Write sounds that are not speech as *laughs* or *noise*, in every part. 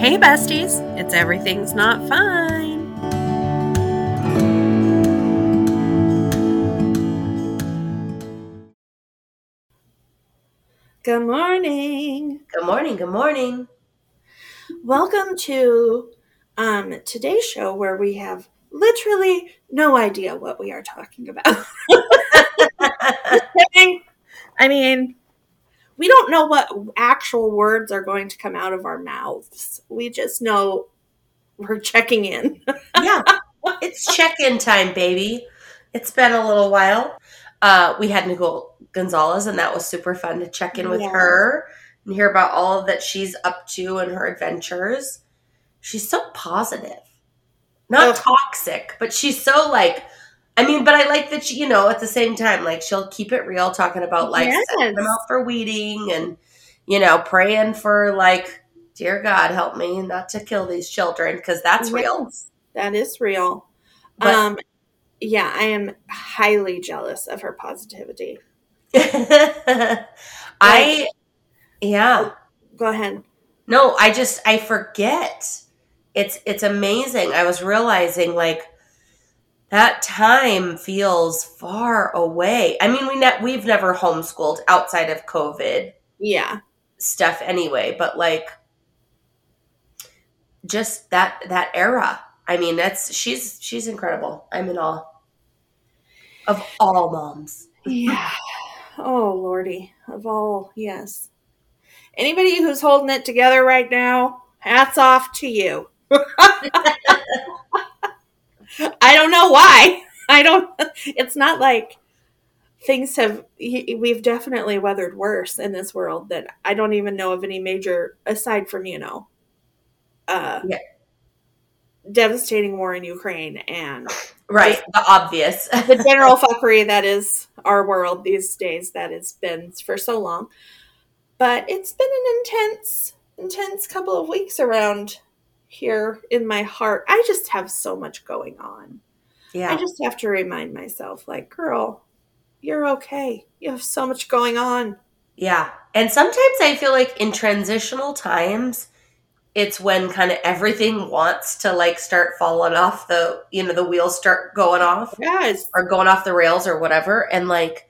Hey, besties, it's Everything's Not Fine. Good morning. Good morning. Good morning. Welcome to um, today's show where we have literally no idea what we are talking about. *laughs* *laughs* I mean, we don't know what actual words are going to come out of our mouths. We just know we're checking in. *laughs* yeah, it's check-in time, baby. It's been a little while. Uh, we had Nicole Gonzalez, and that was super fun to check in with Yeah. her and hear about all that she's up to and her adventures. She's so positive, not toxic, but she's so like. I mean, but I like that she, you know, at the same time, like she'll keep it real, talking about like Yes. sending them out for weeding and you know praying for like, dear God, help me not to kill these children because that's real. That is real. But- um, yeah, I am highly jealous of her positivity. *laughs* I, yeah, Go ahead. no, I just I forget. It's it's amazing. I was realizing like that time feels far away. I mean, we ne- we've never homeschooled outside of COVID Yeah. stuff anyway, but like just that that era. I mean, that's she's she's incredible. I'm in awe of all moms. Yeah. Oh, Lordy. Of all, yes. Anybody who's holding it together right now, hats off to you. *laughs* *laughs* I don't know why. *laughs* I don't, it's not like things have, we've definitely weathered worse in this world that I don't even know of any major, aside from, you know, uh, Yeah. devastating war in Ukraine and Right, the obvious. *laughs* the general fuckery that is our world these days that it's been for so long. But it's been an intense, intense couple of weeks around here in my heart. I just have so much going on. yeah. I just have to remind myself, like, girl, you're okay. You have so much going on. Yeah. And sometimes I feel like in transitional times, it's when kind of everything wants to like start falling off the, you know, the wheels start going off Yes. or going off the rails or whatever. And like,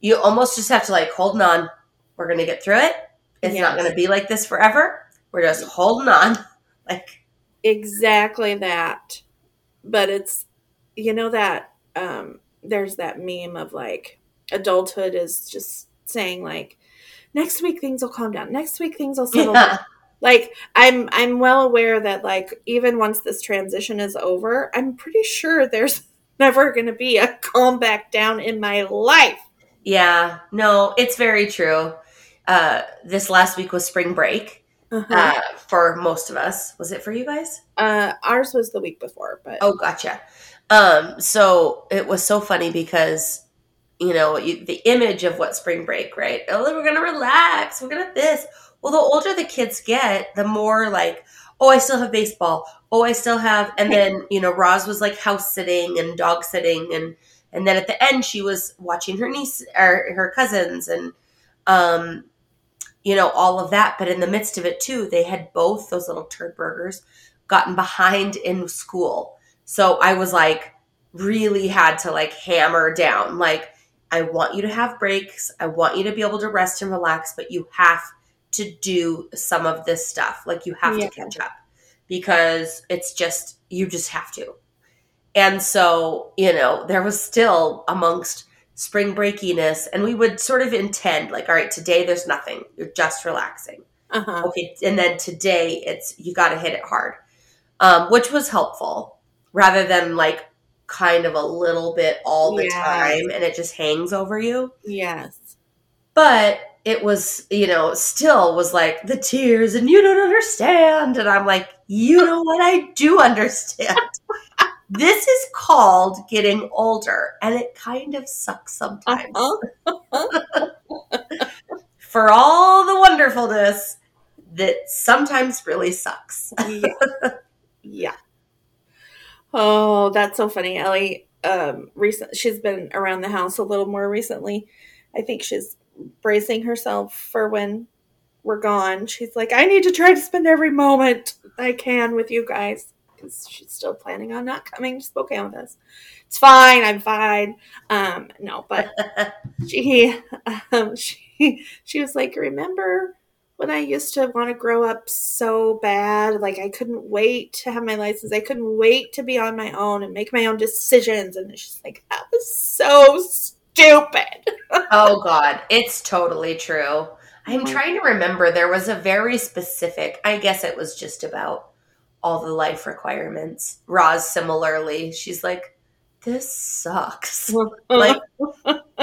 you almost just have to like, holding on. We're going to get through it. It's not going to be like this forever. We're just holding on. *laughs* Like, Exactly that. But it's, you know, that um, there's that meme of like adulthood is just saying, like, next week things will calm down. Next week things will settle down. *laughs* Like, I'm, I'm well aware that, like, even once this transition is over, I'm pretty sure there's *laughs* never going to be a calm back down in my life. Yeah. No, it's very true. Uh, this last week was spring break Uh-huh. uh, for most of us. Was it for you guys? Uh, ours was the week before, but Oh, gotcha. Um, so it was so funny because, you know, you, the image of what spring break, right? Oh, we're gonna relax. We're gonna this. Well, the older the kids get, the more like, oh, I still have baseball. Oh, I still have. And then you know, Roz was like house sitting and dog sitting, and and then at the end, she was watching her niece or her cousins, and um, you know, all of that. But in the midst of it too, they had both those little turd burgers gotten behind in school. So I was like, really had to like hammer down. Like, I want you to have breaks. I want you to be able to rest and relax, but you have to do some of this stuff. Like, you have Yeah. to catch up because it's just, you just have to. And so, you know, there was still amongst spring breakiness, and we would sort of intend, like, all right, today there's nothing. You're just relaxing uh-huh. okay and then today it's you got to hit it hard um, which was helpful rather than like kind of a little bit all the Yeah. time and it just hangs over you yes. but it was you know still was like the tears and you don't understand and i'm like you know what i do understand *laughs* this is called getting older and it kind of sucks sometimes Uh-huh. *laughs* for all the wonderfulness that sometimes really sucks yeah. *laughs* yeah. Oh, that's so funny. Ellie, um, recent she's been around the house a little more recently. I think she's bracing herself for when we're gone, she's like, I need to try to spend every moment I can with you guys because she's still planning on not coming to Spokane with us. It's fine. I'm fine. Um, no, but *laughs* she, um, she, she was like, remember when I used to want to grow up so bad? Like I couldn't wait to have my license. I couldn't wait to be on my own and make my own decisions. And she's like, that was so stupid. *laughs* oh God, it's totally true. I'm trying to remember. There was a very specific, I guess it was just about all the life requirements. Roz, similarly, she's like, this sucks. *laughs* Like,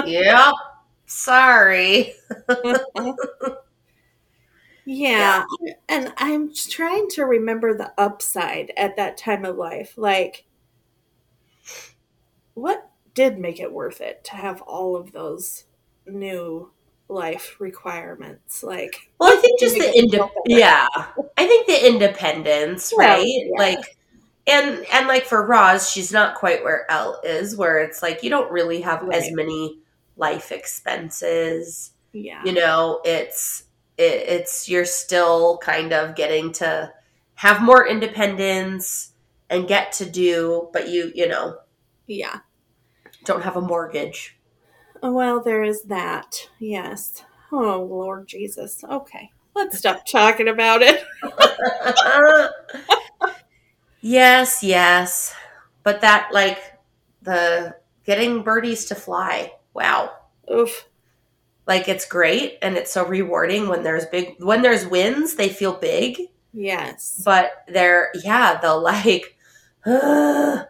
yep, sorry. *laughs* yeah. And I'm trying to remember the upside at that time of life. Like, what did make it worth it to have all of those new life requirements? Like, Well, I think just the it inde- feel better. yeah. I think the independence, Well, right? yeah. Like and and like for Roz, she's not quite where L is, where it's like you don't really have as many life expenses. yeah. You know, it's it, it's you're still kind of getting to have more independence and get to do, but you you know Yeah. don't have a mortgage. Oh, well, there is that. Yes. Oh, Lord Jesus. Okay. Let's stop *laughs* talking about it. *laughs* yes, yes. But that like the getting birdies to fly. Wow. Oof. Like it's great and it's so rewarding when there's big when there's wins, they feel big, Yes. but they're yeah, they'll like *gasps* of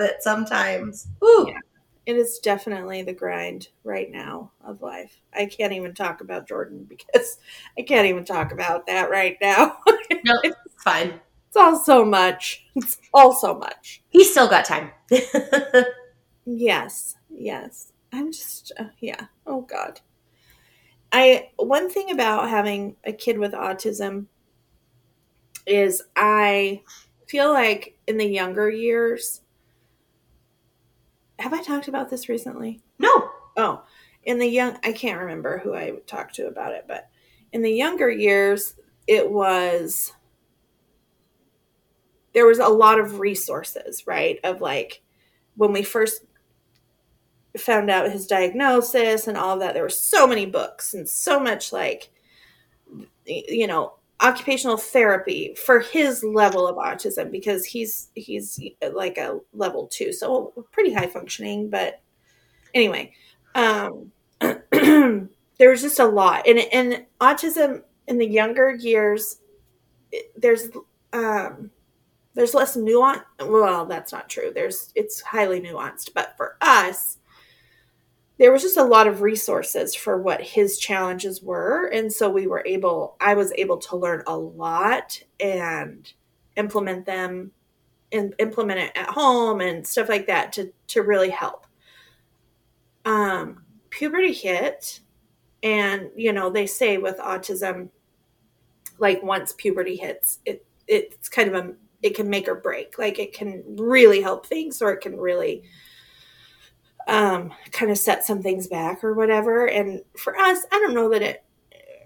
it sometimes. Ooh. Yeah. It is definitely the grind right now of life. I can't even talk about Jordan *laughs* because I can't even talk about that right now. *laughs* No, it's fine. It's all so much. It's all so much. He's still got time. *laughs* Yes. Yes. I'm just uh, yeah. Oh god. I one thing about having a kid with autism is I feel like in the younger years have I talked about this recently? no. Oh, in the young, I can't remember who I talked to about it, but in the younger years, it was there was a lot of resources, right? Of like when we first found out his diagnosis and all of that, there were so many books and so much like you know occupational therapy for his level of autism because he's he's like a level two so pretty high functioning but anyway um *clears throat* there was just a lot. And and autism in the younger years there's um there's less nuance well that's not true. There's it's highly nuanced but for us there was just a lot of resources for what his challenges were. And so we were able i was able to learn a lot and implement them and implement it at home and stuff like that to to really help. Um puberty hit and you know they say with autism like once puberty hits it it's kind of a it can make or break. Like it can really help things or it can really um kind of set some things back or whatever. And for us i don't know that it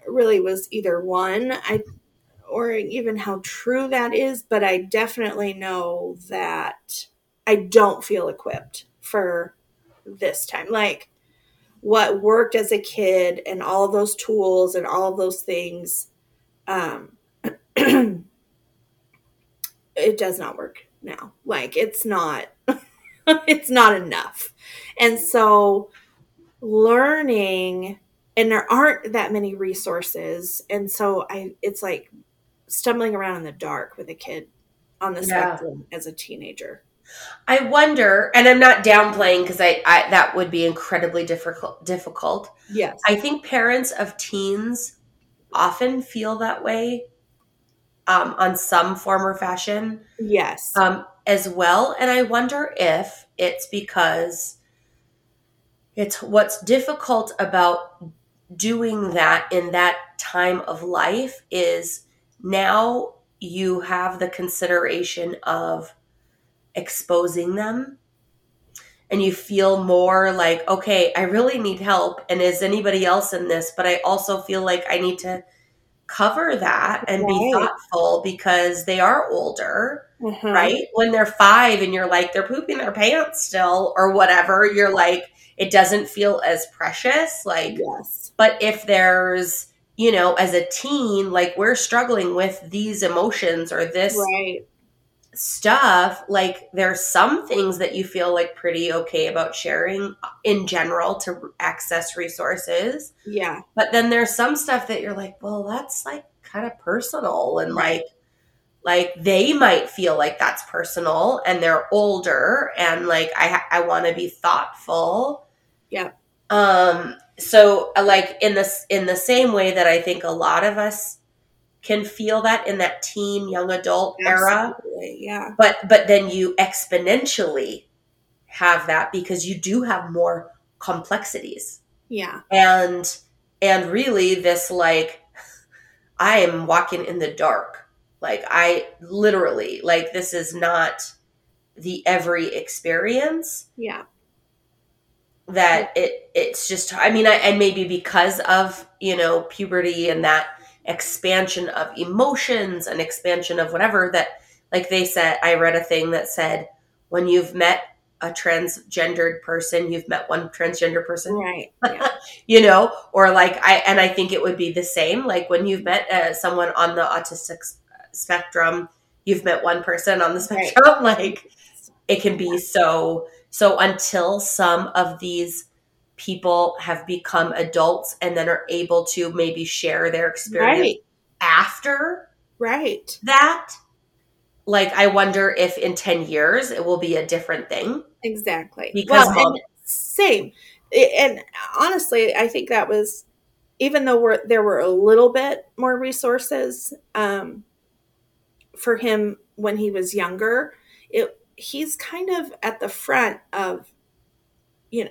really was either one i or even how true that is but i definitely know that i don't feel equipped for this time. Like what worked as a kid and all those tools and all those things um *clears throat* it does not work now. Like it's not *laughs* it's not enough and so learning and there aren't that many resources and so i it's like stumbling around in the dark with a kid on the Yeah. spectrum as a teenager I wonder, and I'm not downplaying because I, I that would be incredibly difficult difficult. yes I think parents of teens often feel that way um, on some form or fashion yes um, as well. And I wonder if it's because it's what's difficult about doing that in that time of life is now you have the consideration of exposing them and you feel more like, okay, I really need help. And is anybody else in this? But I also feel like I need to cover that and be thoughtful because they are older, Mhm. right? When they're five and you're like, they're pooping their pants still or whatever, you're like, it doesn't feel as precious. Like, Yes. but if there's, you know, as a teen, like we're struggling with these emotions or this Right. stuff, like there's some things that you feel like pretty okay about sharing in general to access resources. Yeah. But then there's some stuff that you're like, well, that's like kind of personal and Right. like like they might feel like that's personal and they're older and like I I want to be thoughtful. Yeah. Um so uh, like in this in the same way that I think a lot of us can feel that in that teen young adult era Yeah. but but then you exponentially have that because you do have more complexities Yeah. and and really this like i am walking in the dark like i literally like this is not the every experience Yeah. That it it's just i mean I, and maybe because of you know puberty and that expansion of emotions and expansion of whatever that like they said i read a thing that said when you've met a transgendered person you've met one transgender person Right. *laughs* Yeah. you know or like i and i think it would be the same like when you've met uh, someone on the autistic spectrum you've met one person on the Right. spectrum *laughs* like it can be so so until some of these people have become adults and then are able to maybe share their experience Right. after Right. that like i wonder if in 10 years it will be a different thing Exactly. Because well, and same. And honestly, I think that was even though we're, there were a little bit more resources um, for him when he was younger. It he's kind of at the front of you know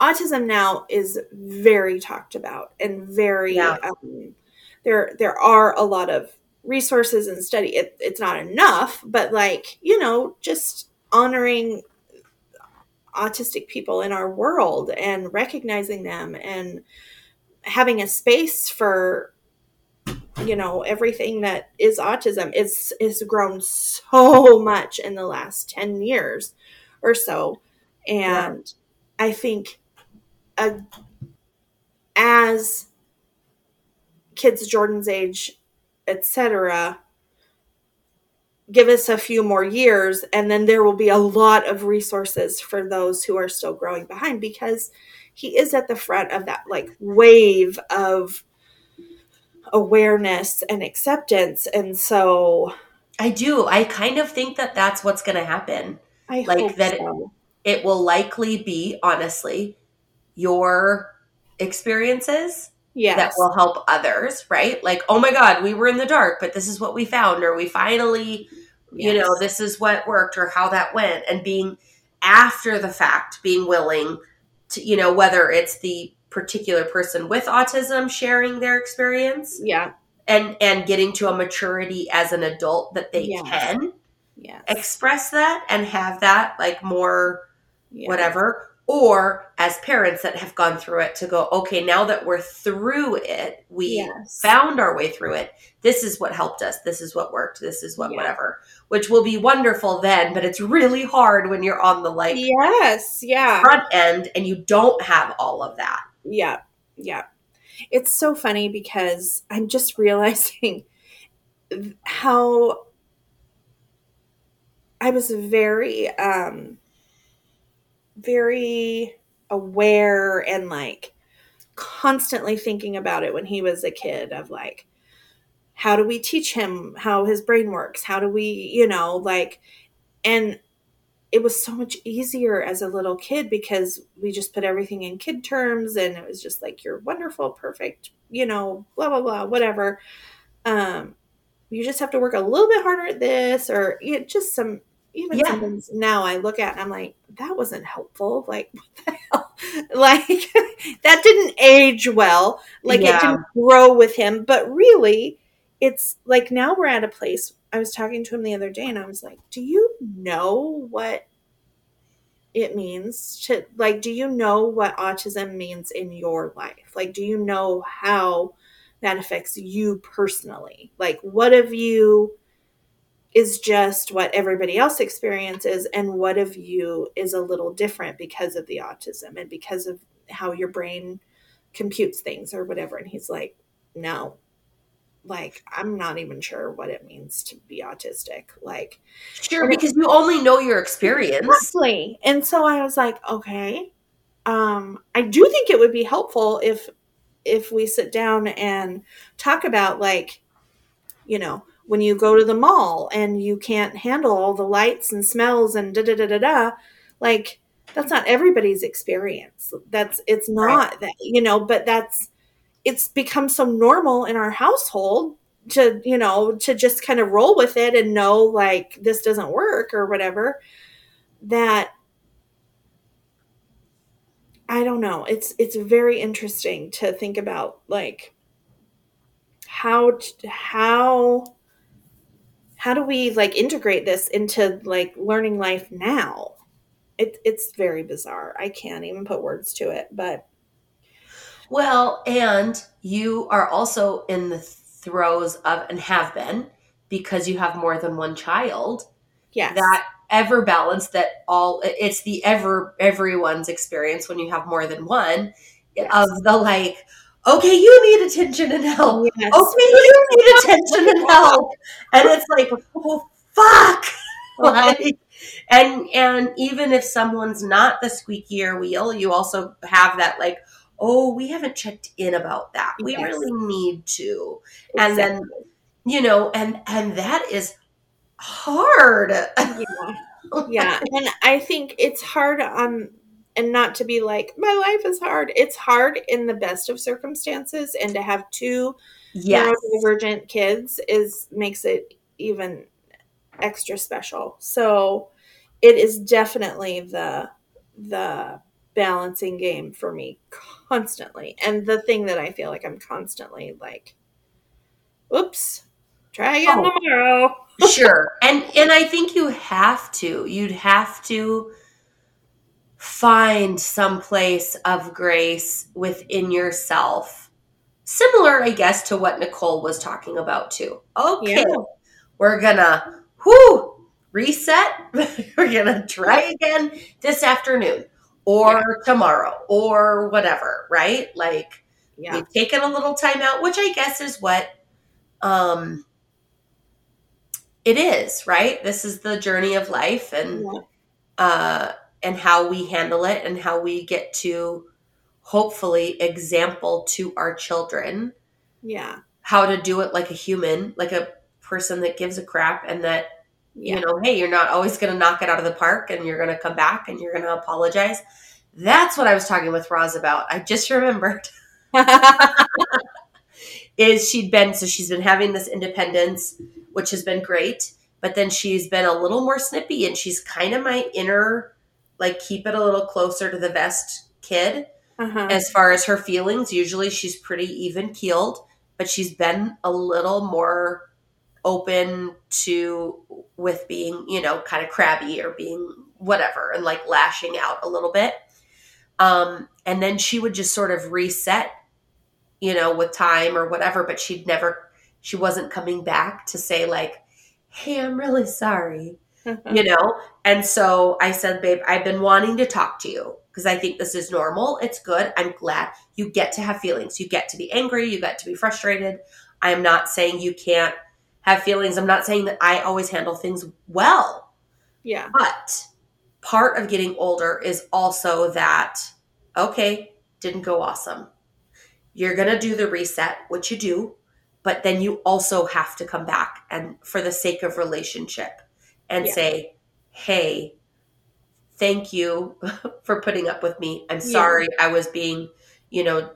autism now is very talked about and very Yeah. um, there there are a lot of resources and study it, it's not enough but like you know just honoring autistic people in our world and recognizing them and having a space for you know everything that is autism is is grown so much in the last 10 years or so. And i think uh, as kids jordan's age etc give us a few more years and then there will be a lot of resources for those who are still growing behind because he is at the front of that like wave of awareness and acceptance. And so i do. I kind of think that that's what's going to happen. I Like that- so. it will likely be honestly your experiences yes. that will help others right? Like oh my god we were in the dark but this is what we found or we finally you know this is what worked or how that went. And being after the fact being willing to you know whether it's the particular person with autism sharing their experience yeah. and and getting to a maturity as an adult that they Yes. can yes. express that and have that like more yeah. whatever or as parents that have gone through it to go okay now that we're through it we yes. found our way through it. This is what helped us. This is what worked. This is what Yeah. whatever. Which will be wonderful then but it's really hard when you're on the like yes. Yeah. front end and you don't have all of that Yeah, yeah. It's so funny because I'm just *laughs* realizing how I was very, um, very aware and like constantly thinking about it when he was a kid of like, how do we teach him how his brain works? How do we, you know, like, and it was so much easier as a little kid because we just put everything in kid terms and it was just like you're wonderful perfect you know blah blah blah whatever. Um you just have to work a little bit harder at this or you know, just some even Yeah. some things now i look at and i'm like that wasn't helpful. Like *laughs* what the hell? *laughs* Like *laughs* that didn't age well. Like Yeah. it didn't grow with him. But really it's like now we're at a place i was talking to him the other day and i was like do you know what it means to like do you know what autism means in your life? Like do you know how that affects you personally? Like what of you is just what everybody else experiences and what of you is a little different because of the autism and because of how your brain computes things or whatever? And he's like no like i'm not even sure what it means to be autistic like sure because you only know your experience exactly and so i was like okay um i do think it would be helpful if if we sit down and talk about like you know when you go to the mall and you can't handle all the lights and smells and da da da da da like that's not everybody's experience that's it's not right. that you know but that's it's become so normal in our household to you know to just kind of roll with it and know like this doesn't work or whatever that i don't know. It's it's very interesting to think about like how how how do we like integrate this into like learning life now? It, it's very bizarre. I can't even put words to it but well, and you are also in the throes of, and have been, because you have more than one child. Yes. That ever balance that all, it's the ever, everyone's experience when you have more than one yes. of the like, okay, you need attention and help. Yes. Okay, you need attention and help. And it's like, oh, fuck. Uh-huh. *laughs* like, and and even if someone's not the squeakier wheel, you also have that like, oh, we haven't checked in about that. We yes. really need to. Exactly. And then, you know, and and that is hard. Yeah. yeah. And I think it's hard on and not to be like, my life is hard. It's hard in the best of circumstances and to have two yes. neurodivergent kids is makes it even extra special. So it is definitely the the balancing game for me constantly. And the thing that I feel like I'm constantly like, oops, try again oh, tomorrow. *laughs* sure. And and I think you have to. You'd have to find some place of grace within yourself. Similar, I guess, to what Nicole was talking about too. Okay. Yeah. We're gonna whoo reset. *laughs* we're gonna try again this afternoon or yeah. tomorrow or whatever, right? Like yeah. we've taken a little time out, which I guess is what um it is, right? This is the journey of life and yeah. uh and how we handle it and how we get to hopefully example to our children. Yeah. How to do it like a human, like a person that gives a crap and that yeah. you know, hey, you're not always going to knock it out of the park and you're going to come back and you're going to apologize. That's what I was talking with Roz about. I just *laughs* remembered. is she'd been so she's been having this independence, which has been great, but then she's been a little more snippy and she's kind of my inner like keep it a little closer to the vest kid uh-huh. as far as her feelings. Usually she's pretty even keeled, but she's been a little more open to with being, you know, kind of crabby or being whatever and like lashing out a little bit. Um, and then she would just sort of reset, you know, with time or whatever, but she'd never, she wasn't coming back to say, like, hey, I'm really sorry, *laughs* you know? And so I said, babe, I've been wanting to talk to you because I think this is normal. It's good. I'm glad you get to have feelings. You get to be angry. You get to be frustrated. I am not saying you can't have feelings. I'm not saying that I always handle things well. Yeah. But part of getting older is also that, okay, didn't go awesome. You're going to do the reset, which you do, but then you also have to come back and for the sake of relationship and yeah. say, hey, thank you *laughs* for putting up with me. I'm sorry yeah. I was being, you know,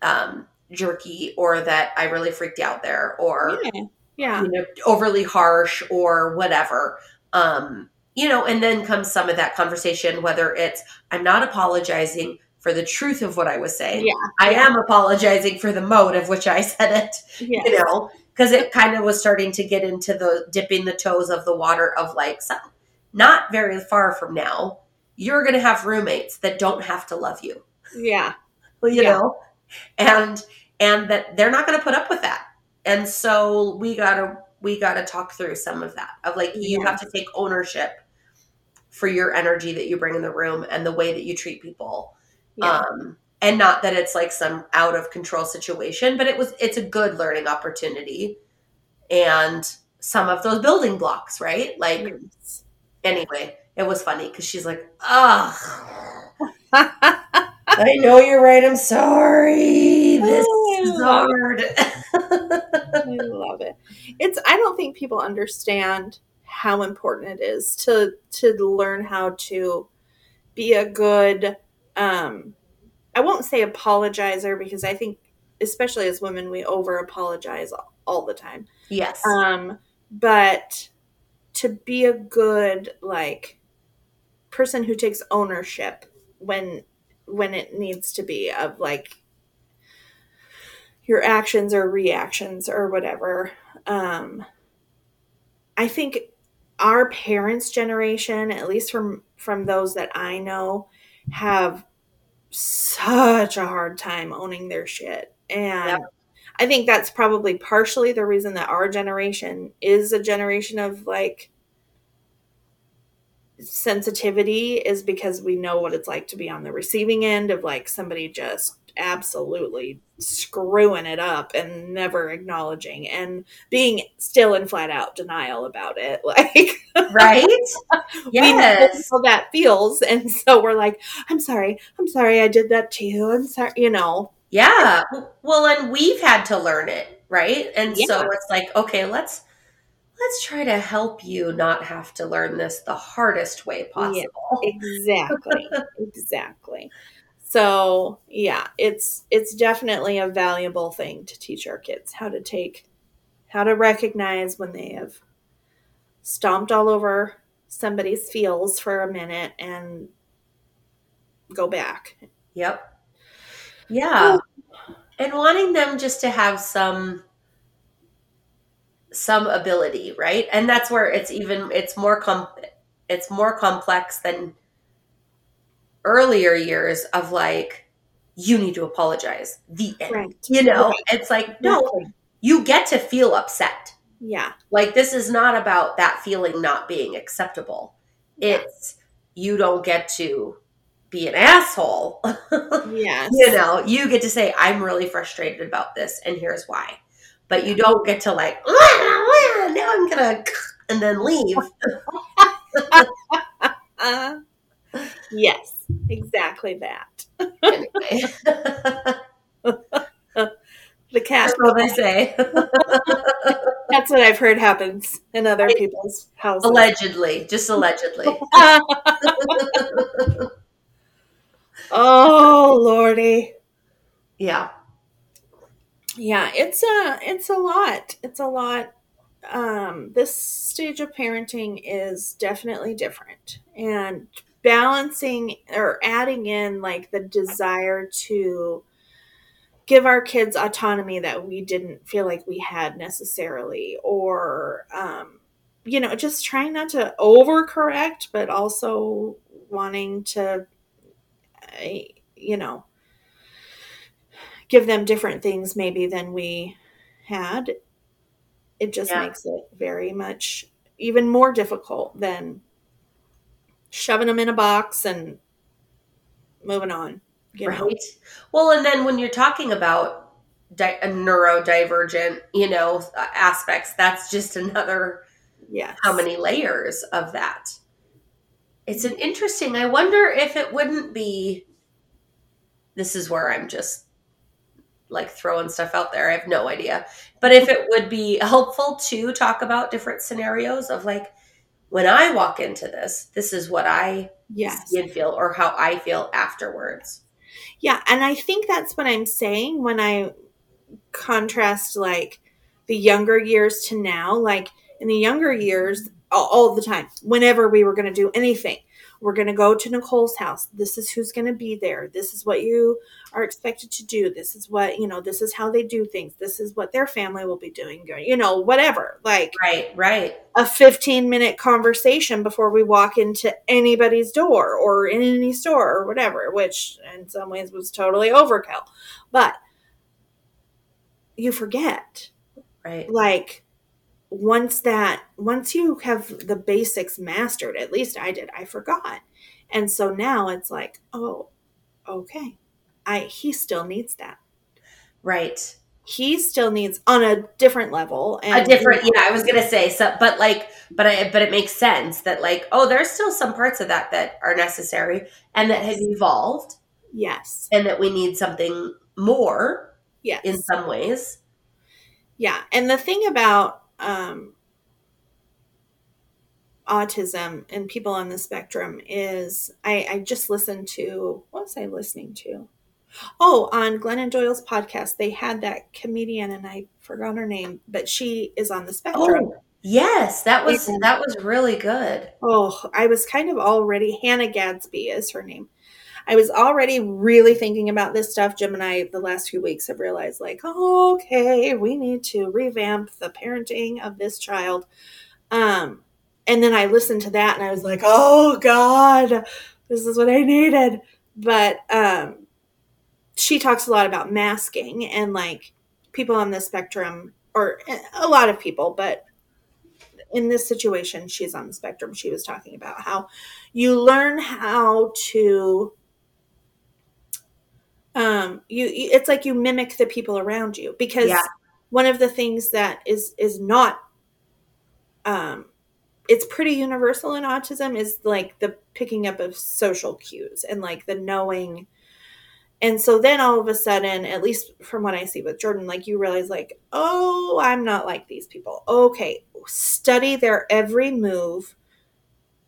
um, jerky or that I really freaked out there or yeah yeah you know overly harsh or whatever um you know and then comes some of that conversation whether it's i'm not apologizing for the truth of what i was saying yeah i yeah. am apologizing for the mode of which i said it yes. you know because it kind of was starting to get into the dipping the toes of the water of like some, not very far from now you're going to have roommates that don't have to love you. Yeah. Well, you Yeah. know, and and that they're not going to put up with that. And so we got to we got to talk through some of that of like you have to take ownership for your energy that you bring in the room and the way that you treat people. Yeah. Um and not that it's like some out of control situation, but it was it's a good learning opportunity and some of those building blocks, right? Like Yes. anyway, it was funny because she's like, ugh. *laughs* I know you're right. I'm sorry. This is hard. *laughs* I love it. It's I don't think people understand how important it is to to learn how to be a good um I won't say apologizer because I think especially as women we over apologize all the time. yes. Um but to be a good like person who takes ownership when when it needs to be of like your actions or reactions or whatever um i think our parents generation at least from from those that i know have such a hard time owning their shit and Yep. i think that's probably partially the reason that our generation is a generation of like sensitivity is because we know what it's like to be on the receiving end of like somebody just absolutely screwing it up and never acknowledging and being still in flat out denial about it *laughs* like right? *laughs* we know Yes. how that feels and so we're like i'm sorry i'm sorry i did that to you i'm sorry you know Yeah. Well, and we've had to learn it, right? And so it's like, okay, let's let's try to help you not have to learn this the hardest way possible. *laughs* exactly exactly so yeah it's it's definitely a valuable thing to teach our kids how to take how to recognize when they have stomped all over somebody's feels for a minute and go back Yep. Yeah. And wanting them just to have some some ability, right? And that's where it's even it's more com it's more complex than earlier years of like you need to apologize. The end. right You know, Right. it's like no, Exactly. you get to feel upset. yeah Like this is not about that feeling not being acceptable. It's you don't get to be an asshole. yes *laughs* you know, you get to say, I'm really frustrated about this, and here's why. But you don't get to like, "Ah, now I'm gonna, and then leave. *laughs* uh, yes exactly that. Anyway, *laughs* the cat that's what they say. *laughs* that's what i've heard happens in other people's houses. Allegedly, just allegedly. *laughs* oh lordy. Yeah, yeah it's a it's a lot. It's a lot. Um this stage of parenting is definitely different. And balancing or adding in like the desire to give our kids autonomy that we didn't feel like we had necessarily or um you know just trying not to overcorrect but also wanting to uh, you know give them different things maybe than we had it just Yeah. makes it very much even more difficult than shoving them in a box and moving on you know right. Well, and then when you're talking about di- neurodivergent, you know, aspects, that's just another Yeah. how many layers of that. It's an interesting. I wonder if it wouldn't be. This is where I'm just like throwing stuff out there. I have no idea. But if it would be helpful to talk about different scenarios of like, when I walk into this, this is what I yes see and feel, or how I feel afterwards. Yeah, and I think that's what I'm saying when I contrast like the younger years to now. Like in the younger years, all, all the time, whenever we were going to do anything, we're going to go to Nicole's house. This is who's going to be there. This is what you are expected to do. This is what, you know, this is how they do things. This is what their family will be doing, you know, whatever. Like, right, right. A 15 minute conversation before we walk into anybody's door or in any store or whatever, which in some ways was totally overkill. But you forget. Right. Like, once that once you have the basics mastered at least i did i forgot. And so now it's like oh okay. I he still needs that. Right. He still needs on a different level and, a different yeah i was gonna say so but like but i but it makes sense that like oh there's still some parts of that that are necessary and that have evolved. Yes. And that we need something more yes. in some ways. Yeah and the thing about um, autism and people on the spectrum is I, I just listened to what was I listening to? Oh, on Glennon Doyle's podcast, they had that comedian and I forgot her name, but she is on the spectrum. Oh, yes, that was and, that was really good. Oh, I was kind of already Hannah Gadsby is her name. I was already really thinking about this stuff. Jim and I, the last few weeks, have realized like, okay, we need to revamp the parenting of this child. Um, and then I listened to that and I was like, oh God, this is what I needed. But um, she talks a lot about masking and like people on the spectrum, or a lot of people, but in this situation, she's on the spectrum. She was talking about how you learn how to um you it's like you mimic the people around you because yeah. one of the things that is is not um it's pretty universal in autism is like the picking up of social cues and like the knowing. And so then all of a sudden at least from what i see with jordan like you realize like oh i'm not like these people. Okay study their every move.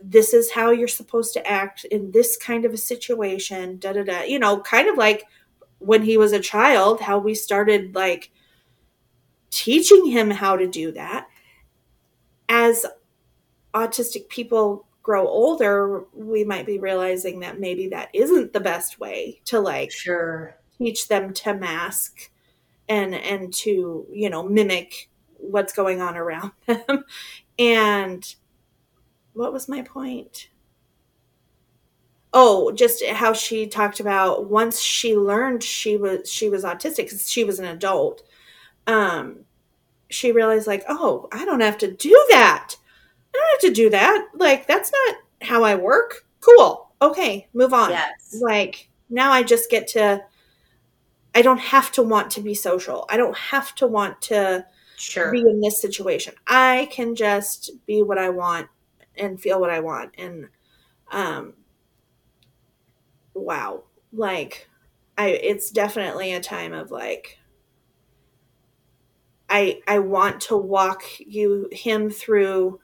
This is how you're supposed to act in this kind of a situation da da da. You know kind of like when he was a child, how we started like teaching him how to do that. As autistic people grow older, we might be realizing that maybe that isn't the best way to like sure teach them to mask and and to, you know, mimic what's going on around *laughs* them. and what was my point? Oh just how she talked about once she learned she was she was autistic because she was an adult um she realized like oh i don't have to do that. I don't have to do that. Like that's not how i work. Cool. Okay move on. Yes. like now i just get to i don't have to want to be social. I don't have to want to sure. be in this situation. I can just be what i want and feel what i want and um wow. Like i it's definitely a time of like i i want to walk you him through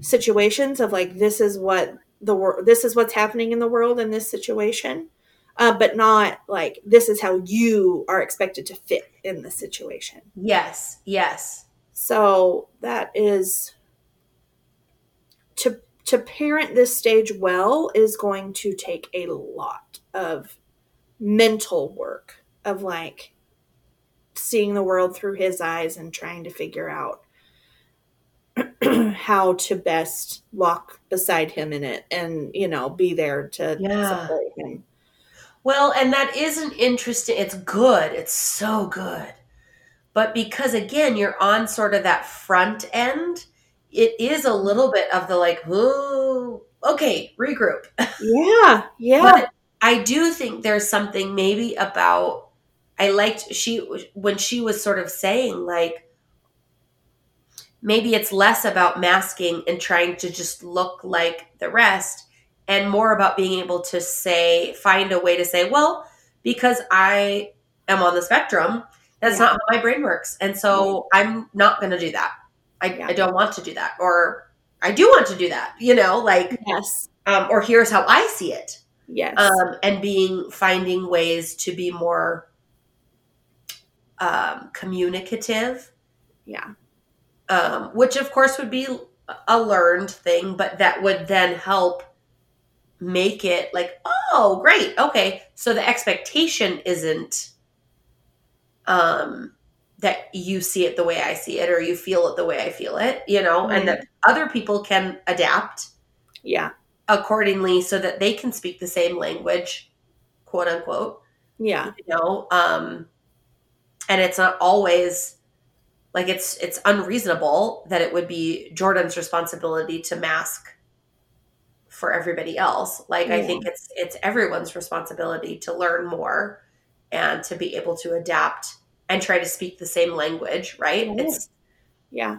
situations of like this is what the world this is what's happening in the world in this situation uh, but not like this is how you are expected to fit in the situation. Yes yes. So that is to to parent this stage well is going to take a lot of mental work of like seeing the world through his eyes and trying to figure out *clears throat* how to best walk beside him in it and you know be there to yeah. support him well and that isn't interesting it's good it's so good but because again you're on sort of that front end it is a little bit of the like, oh, okay, regroup. *laughs* Yeah, yeah. But I do think there's something maybe about I liked she when she was sort of saying like maybe it's less about masking and trying to just look like the rest and more about being able to say find a way to say, well, because I am on the spectrum, that's yeah. not how my brain works. And so I'm not going to do that. I, yeah. I don't want to do that or i do want to do that you know like yes um, or here's how i see it yes. Um, and being finding ways to be more um, communicative. Yeah. Um, which of course would be a learned thing but that would then help make it like, oh, great, okay. So the expectation isn't um that you see it the way I see it or you feel it the way I feel it, you know, and that other people can adapt. Yeah. Accordingly so that they can speak the same language, quote unquote, Yeah. you know. Um and it's not always like it's it's unreasonable that it would be Jordan's responsibility to mask for everybody else. Like I think it's it's everyone's responsibility to learn more and to be able to adapt and try to speak the same language, right? Right. It's Yeah.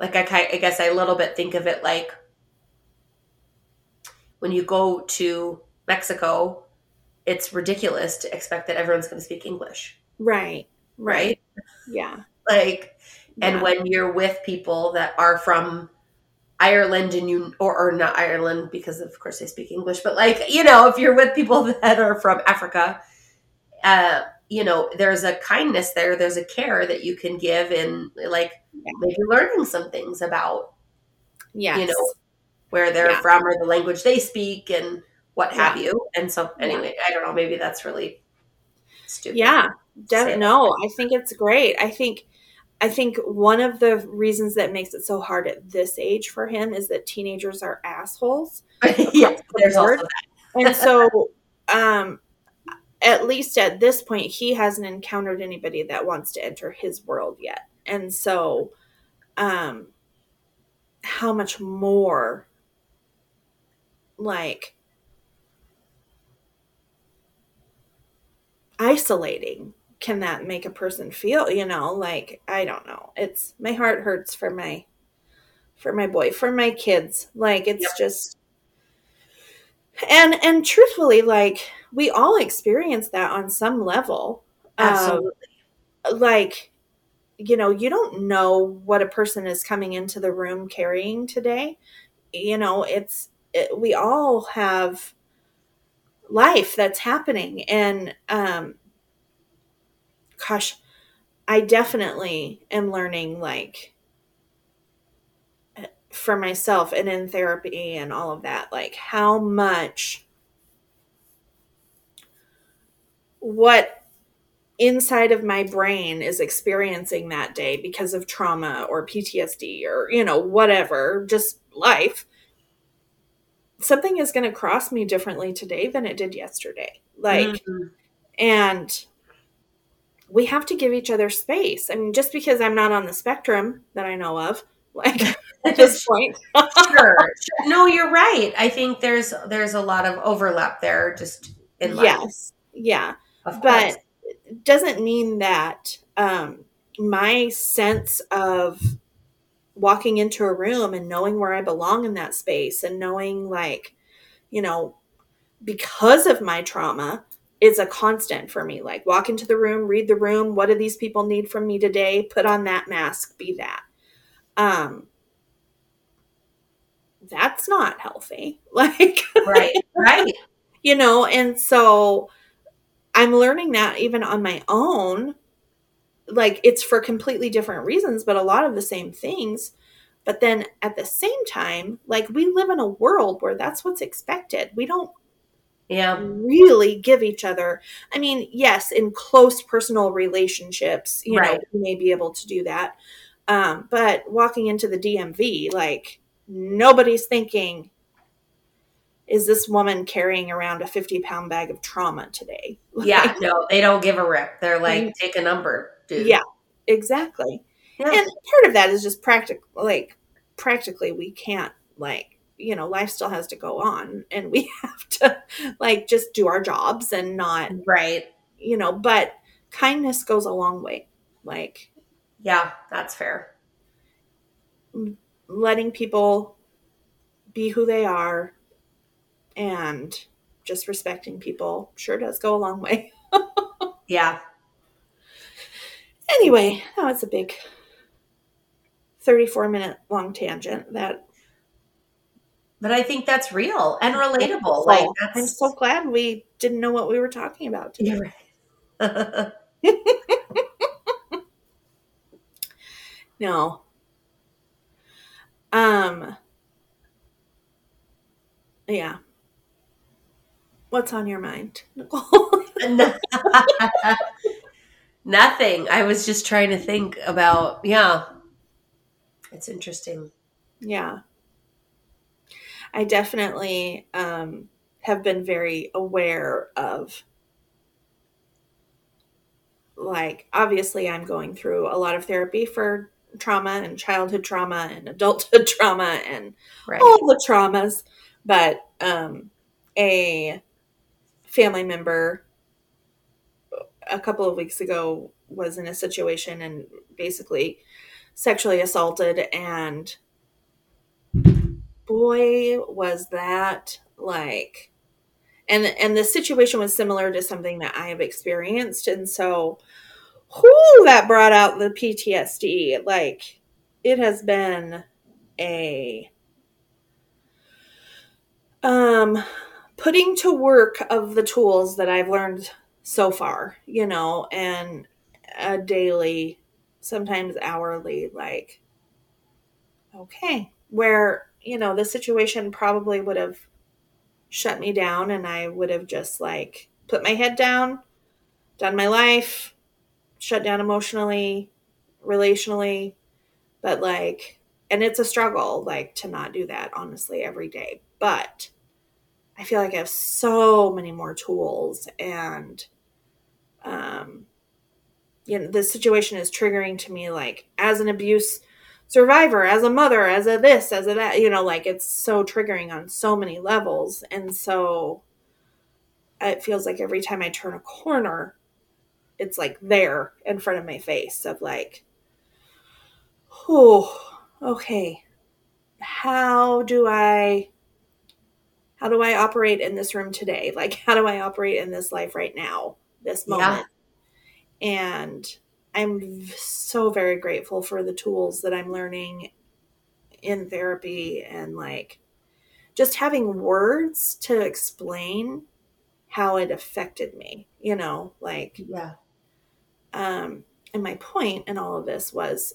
like I, I guess I a little bit think of it like when you go to Mexico, it's ridiculous to expect that everyone's going to speak English, Right. right? Yeah. Like, and Yeah. when you're with people that are from Ireland and you, or, or not Ireland because of course they speak English, but like, you know, if you're with people *laughs* that are from Africa, uh, you know, there's a kindness there, there's a care that you can give in like Yeah. maybe learning some things about Yes. you know where they're Yeah. from or the language they speak and what Yeah. have you. And so anyway, I don't know, maybe that's really stupid. Yeah. Def- no, I think it's great. I think I think one of the reasons that makes it so hard at this age for him is that teenagers are assholes. *laughs* yeah, the there's also that. And so *laughs* um at least at this point he hasn't encountered anybody that wants to enter his world yet. And so um how much more like isolating. Can that make a person feel you know like i don't know. It's my heart hurts for my for my boy for my kids. Like it's Yep. just and and truthfully like we all experience that on some level. Um, Absolutely. like you know you don't know what a person is coming into the room carrying today. You know it's we all have life that's happening. And um gosh i definitely am learning like for myself and in therapy and all of that like how much what inside of my brain is experiencing that day because of trauma or PTSD or you know whatever just life something is going to cross me differently today than it did yesterday like Mhm. and we have to give each other space i mean just because i'm not on the spectrum that i know of like *laughs* at this point sure. *laughs* No, you're right. I think there's there's a lot of overlap there just in life. yes yeah Of but course. it doesn't mean that um, my sense of walking into a room and knowing where I belong in that space and knowing like you know because of my trauma is a constant for me. Like walk into the room read the room. What do these people need from me today? Put on that mask. Be that. Um that's not healthy. *laughs* Like right, right. *laughs* you know and so i'm learning that even on my own like it's for completely different reasons but a lot of the same things but then at the same time like we live in a world where that's what's expected we don't Yeah. really give each other i mean yes in close personal relationships you know Right. we may be able to do that um, but walking into the dmv like nobody's thinking is this woman carrying around a 50 pound bag of trauma today *laughs* Yeah, no, they don't give a rip. They're like, take a number, dude. yeah exactly Yeah. and part of that is just practical like practically we can't like you know life still has to go on and we *laughs* have to like just do our jobs and not right. you know but kindness goes a long way like Yeah, that's fair. Mm, letting people be who they are and just respecting people sure does go a long way *laughs* Yeah. Anyway that was a big 34 minute long tangent that But I think that's real and relatable. Like that's i'm so glad we didn't know what we were talking about today. *laughs* No. Um yeah. What's on your mind, Nicole? *laughs* *laughs* Nothing. I was just trying to think about, yeah. It's interesting. Yeah. I definitely um, have been very aware of, like, obviously, I'm going through a lot of therapy for trauma and childhood trauma and adulthood *laughs* trauma and Right. all the traumas. But um, a family member a couple of weeks ago was in a situation and basically sexually assaulted and boy was that like and and the situation was similar to something that I have experienced and so whoo that brought out the PTSD like it has been a um putting to work of the tools that I've learned so far, you know, and a daily, sometimes hourly, like, okay, where, you know, the situation probably would have shut me down and I would have just like put my head down, done my life, shut down emotionally, relationally, but like, and it's a struggle, like, to not do that, honestly, every day. But I feel like I have so many more tools and um you know the situation is triggering to me like as an abuse survivor as a mother as a this as a that you know like it's so triggering on so many levels and so it feels like every time i turn a corner it's like there in front of my face of like oh okay how do i how do I operate in this room today? Like, *laughs* how do I operate in this life right now, this moment? Yeah. And I'm so very grateful for the tools that I'm learning in therapy and like just having words to explain how it affected me, you know, like, yeah. Um, and my point in all of this was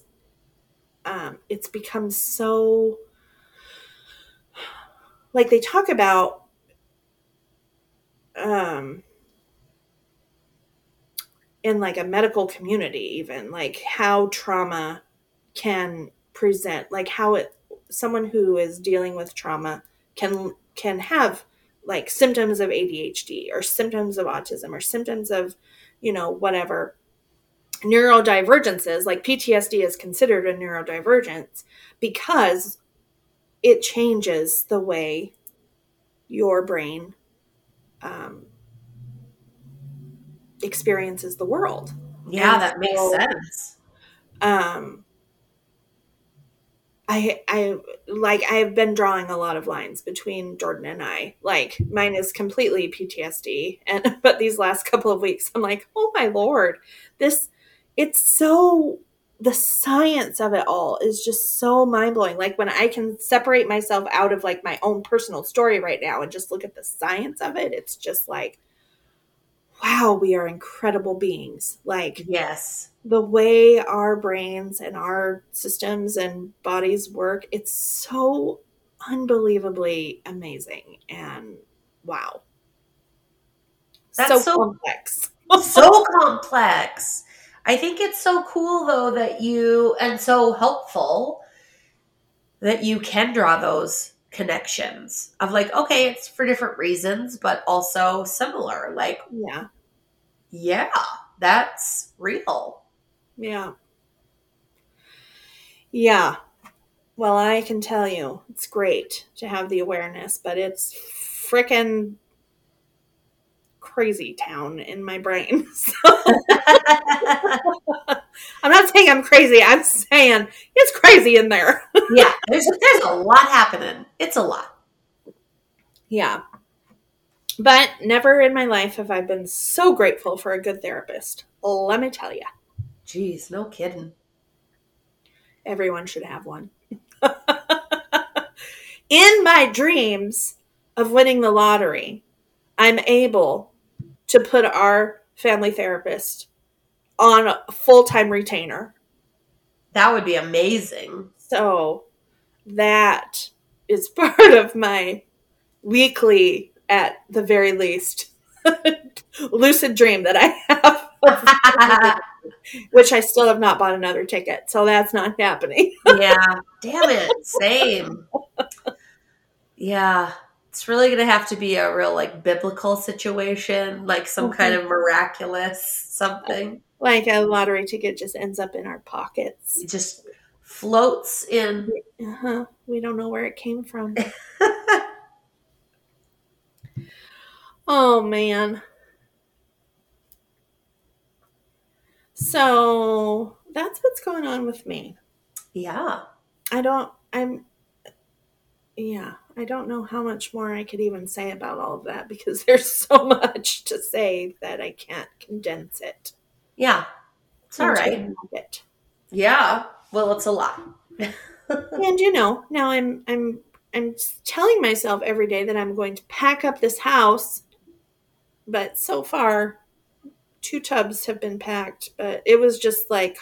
um, it's become so like they talk about um in like a medical community even like how trauma can present like how it someone who is dealing with trauma can can have like symptoms of ADHD or symptoms of autism or symptoms of you know whatever neurodivergences like PTSD is considered a neurodivergence because it changes the way your brain um, experiences the world. Yeah, and that makes sense. Um, I I like I've been drawing a lot of lines between Jordan and I. Like mine is completely PTSD, and *laughs* but these last couple of weeks, I'm like, oh my lord, this it's so the science of it all is just so mind blowing. Like when I can separate myself out of like my own personal story right now and just look at the science of it, it's just like, wow, we are incredible beings. Like, yes, the way our brains and our systems and bodies work, it's so unbelievably amazing and wow. That's so, so complex. *laughs* so complex. I think it's so cool though that you and so helpful that you can draw those connections of like okay it's for different reasons but also similar like yeah. Yeah that's real. Yeah. Yeah. Well i can tell you it's great to have the awareness but it's freaking crazy town in my brain. *laughs* So *laughs* I'm not saying I'm crazy. I'm saying it's crazy in there. *laughs* yeah, there's there's a lot happening. It's a lot. Yeah. But never in my life have I been so grateful for a good therapist. Let me tell you. Jeez, no kidding. Everyone should have one. *laughs* in my dreams of winning the lottery, I'm able to put our family therapist on a full time retainer. That would be amazing. So that is *laughs* part of my weekly at the very least *laughs* lucid dream that I have, *laughs* which I still have not bought another ticket, so that's not happening. yeah, damn it, same. Yeah, it's really gonna have to be a real like biblical situation, like some mm-hmm. kind of miraculous something. Like a lottery ticket just ends up in our pockets. It just floats in. Uh-huh. We don't know where it came from. *laughs* oh man. So that's what's going on with me. Yeah. I don't I'm yeah, I don't know how much more I could even say about all of that because *laughs* there's so much to say that I can't condense it. Yeah. It's all right. It. Yeah. Well, it's a lot. *laughs* and you know, now I'm I'm I'm telling myself every day that I'm going to pack up this house, but so far two tubs have been packed, but it was just like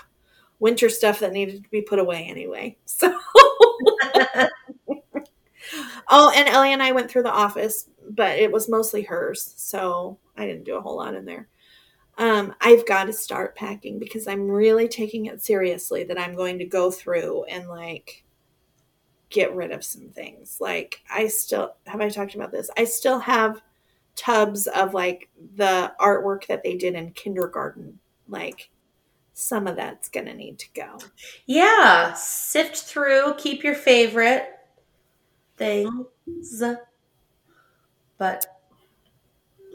winter stuff that needed to be put away anyway. *laughs* So Oh, and Ellie and I went through the office, but it was mostly hers, so I didn't do a whole lot in there. Um, I've got to start packing because I'm really taking it seriously that I'm going to go through and like get rid of some things. Like I still have I talked about this. I still have tubs of like the artwork that they did in kindergarten. Like some of that's going to need to go. Yeah, sift through, keep your favorite things. But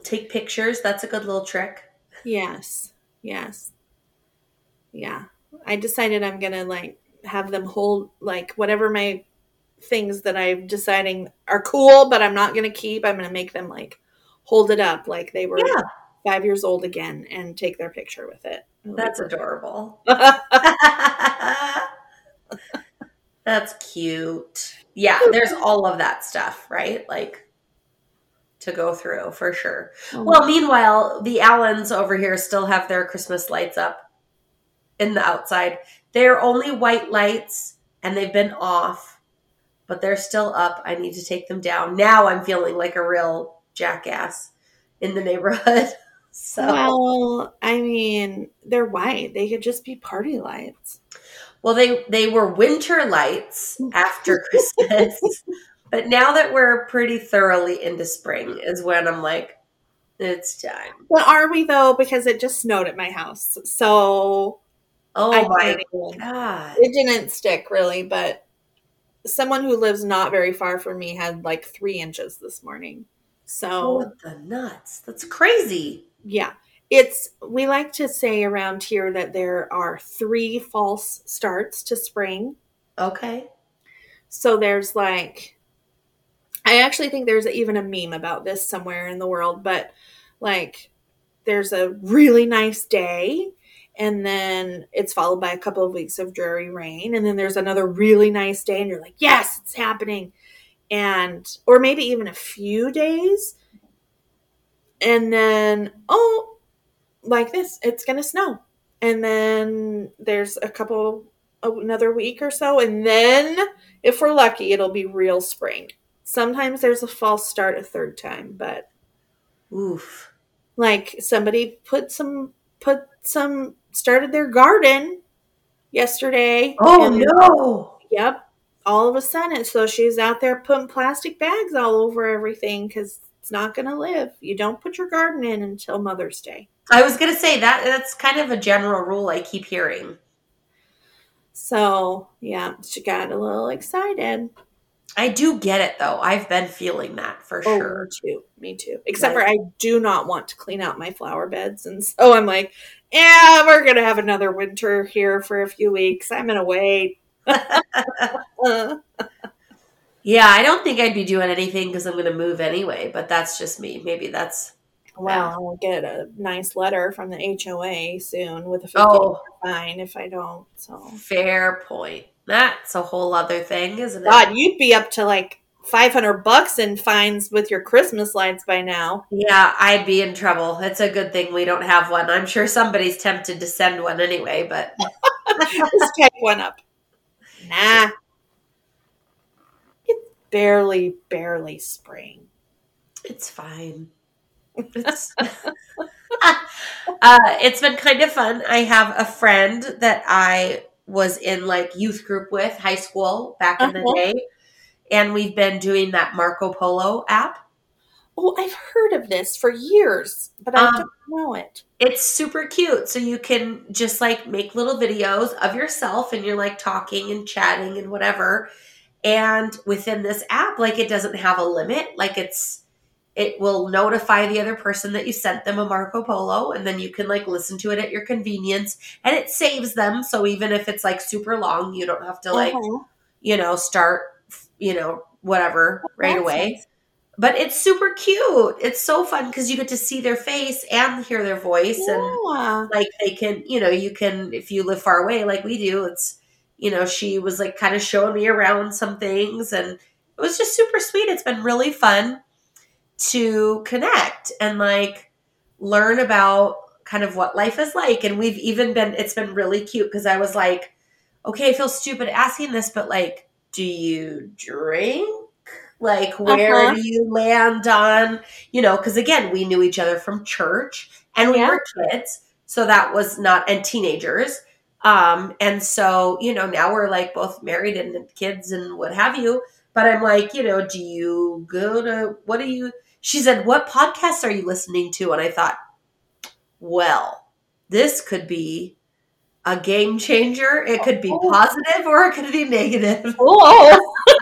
take pictures. That's a good little trick. Yes. Yes. Yeah. I decided I'm going to like have them hold like whatever my things that I'm deciding are cool, but I'm not going to keep. I'm going to make them like hold it up like they were yeah. five years old again and take their picture with it. That's adorable. *laughs* That's cute yeah, there's all of that stuff, right? Like to go through for sure. Oh. Well, meanwhile, the Allens over here still have their Christmas lights up in the outside. They're only white lights and they've been off, but they're still up. I need to take them down. Now I'm feeling like a real jackass in the neighborhood. *laughs* so Well, I mean, they're white. They could just be party lights. Well, they they were winter lights after *laughs* Christmas, but now that we're pretty thoroughly into spring mm. is when I'm like, it's time. But are we though? Because it just snowed at my house, so oh I my god, it didn't stick really. But someone who lives not very far from me had like three inches this morning. So what the nuts? That's crazy. Yeah it's we like to say around here that there are three false starts to spring. Okay. So there's like I actually think there's even a meme about this somewhere in the world, but like there's a really nice day and then it's followed by a couple of weeks of dreary rain and then there's another really nice day and you're like, "Yes, it's happening." And or maybe even a few days and then oh like this, it's going to snow. And then there's a couple, another week or so. And then, if we're lucky, it'll be real spring. Sometimes there's a false start a third time, but. Oof. Like somebody put some, put some, started their garden yesterday. Oh, no. Yep. All of a sudden. So she's out there putting plastic bags all over everything because it's not going to live. You don't put your garden in until Mother's Day. I was gonna say that that's kind of a general rule I keep hearing. So yeah, she got a little excited. I do get it though. I've been feeling that for oh, sure. Me too. Me too. Except for I do not want to clean out my flower beds, and so I'm like, yeah, we're gonna have another winter here for a few weeks. I'm gonna wait. *laughs* yeah, I don't think I'd be doing anything because I'm going to move anyway, but that's just me. Maybe that's well, I'll get a nice letter from the HOA soon with a fifty oh, fine if I don't. So fair point. That's a whole other thing, isn't it? God, you'd be up to like five hundred bucks in fines with your Christmas lights by now. Yeah, I'd be in trouble. It's a good thing we don't have one. I'm sure somebody's tempted to send one anyway, but *laughs* just take one up. Nah. It's barely, barely spring. It's fine. It's, *laughs* uh, it's been kind of fun. I have a friend that I was in like youth group with high school back in the Uh-huh. day, and we've been doing that Marco Polo app. Oh, I've heard of this for years, but I Um, don't know it. It's super cute. So you can just like make little videos of yourself and you're like talking and chatting and whatever. And within this app, like it doesn't have a limit. Like it's, it will notify the other person that you sent them a Marco Polo and then you can like listen to it at your convenience and it saves them. So even if it's like super long, you don't have to like, Uh-huh. you know, start, you know, whatever right away nice. but it's super cute. It's so fun because you get to see their face and hear their voice, and like they can, you know, you can if you live far away like we do. It's you know, she was like kind of showing me around some things, and it was just super sweet. It's been really fun to connect and like learn about kind of what life is like. And we've even been, it's been really cute because I was like, okay, I feel stupid asking this, but like, do you drink? Like, where Uh-huh. do you land on, you know, because again, we knew each other from church and we Yeah. were kids. So that was not, and teenagers. Um, and so, you know, now we're like both married and kids and what have you. But I'm like, you know, do you go to, what do you, she said, what podcasts are you listening to? And I thought, well, this could be a game changer. It could be Oh. positive or it could be negative. *laughs* Oh, *laughs*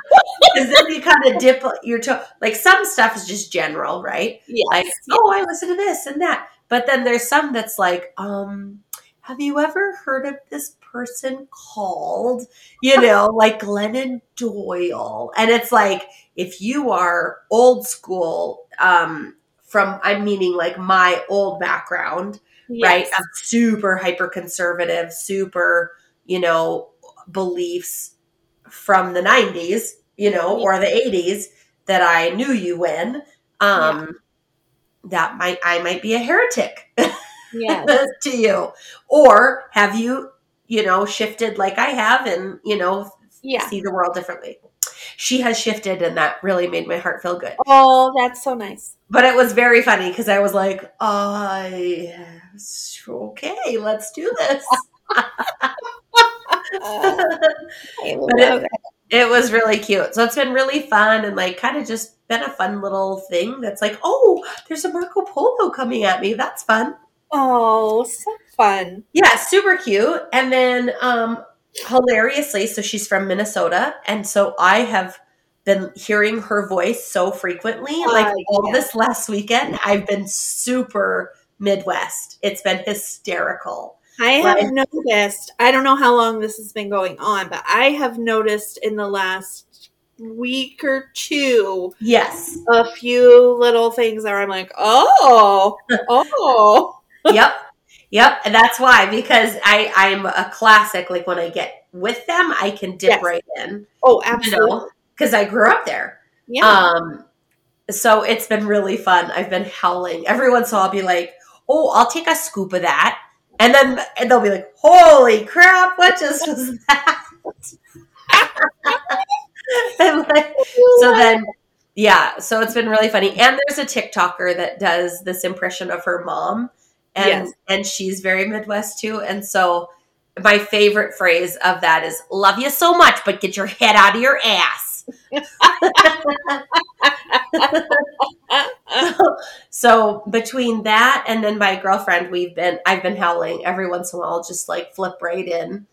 Because then you kind of dip your toe. Like some stuff is just general, right? yes. Like, oh, I listen to this and that. But then there's some that's like, um, have you ever heard of this person called, you *laughs* know, like Glennon Doyle? And it's like, if you are old school, um, from, I'm meaning like my old background, right? Yes. Of super hyper conservative, super, you know, beliefs from the 90s, you know, or the 80s that I knew you in. Um, that might I might be a heretic Yes. *laughs* to you. Or have you, you know, shifted like I have and, you know, Yeah. see the world differently. She has shifted and that really made my heart feel good. Oh, that's so nice. But it was very funny because I was like, I okay, let's do this. *laughs* *laughs* Oh, it. it was really cute. So it's been really fun and like kind of just been a fun little thing that's like, oh, there's a Marco Polo coming at me. That's fun. Oh, so fun. Yeah, super cute. And then um hilariously, so she's from Minnesota, and so I have been hearing her voice so frequently. Like Uh, all yeah. this last weekend, I've been super Midwest. It's been hysterical. I have Right. noticed, I don't know how long this has been going on, but I have noticed in the last week or two Yes. a few little things that I'm like, oh, oh. *laughs* yep. Yep. And that's why, because I, I'm a classic. Like when I get with them, I can dip Yes. right in. Oh, You absolutely. know, because I grew up there. Yeah. Um, so it's been really fun. I've been howling. Every once in a while, I'll be like, "Oh, I'll take a scoop of that," and then and they'll be like, "Holy crap! What just *laughs* was that?" *laughs* like, so then, yeah. So it's been really funny. And there's a TikToker that does this impression of her mom, and Yes. and she's very Midwest too. And so my favorite phrase of that is "Love you so much, but get your head out of your ass." *laughs* so between that and then my girlfriend we've been i've been howling every once in a while just like flip right in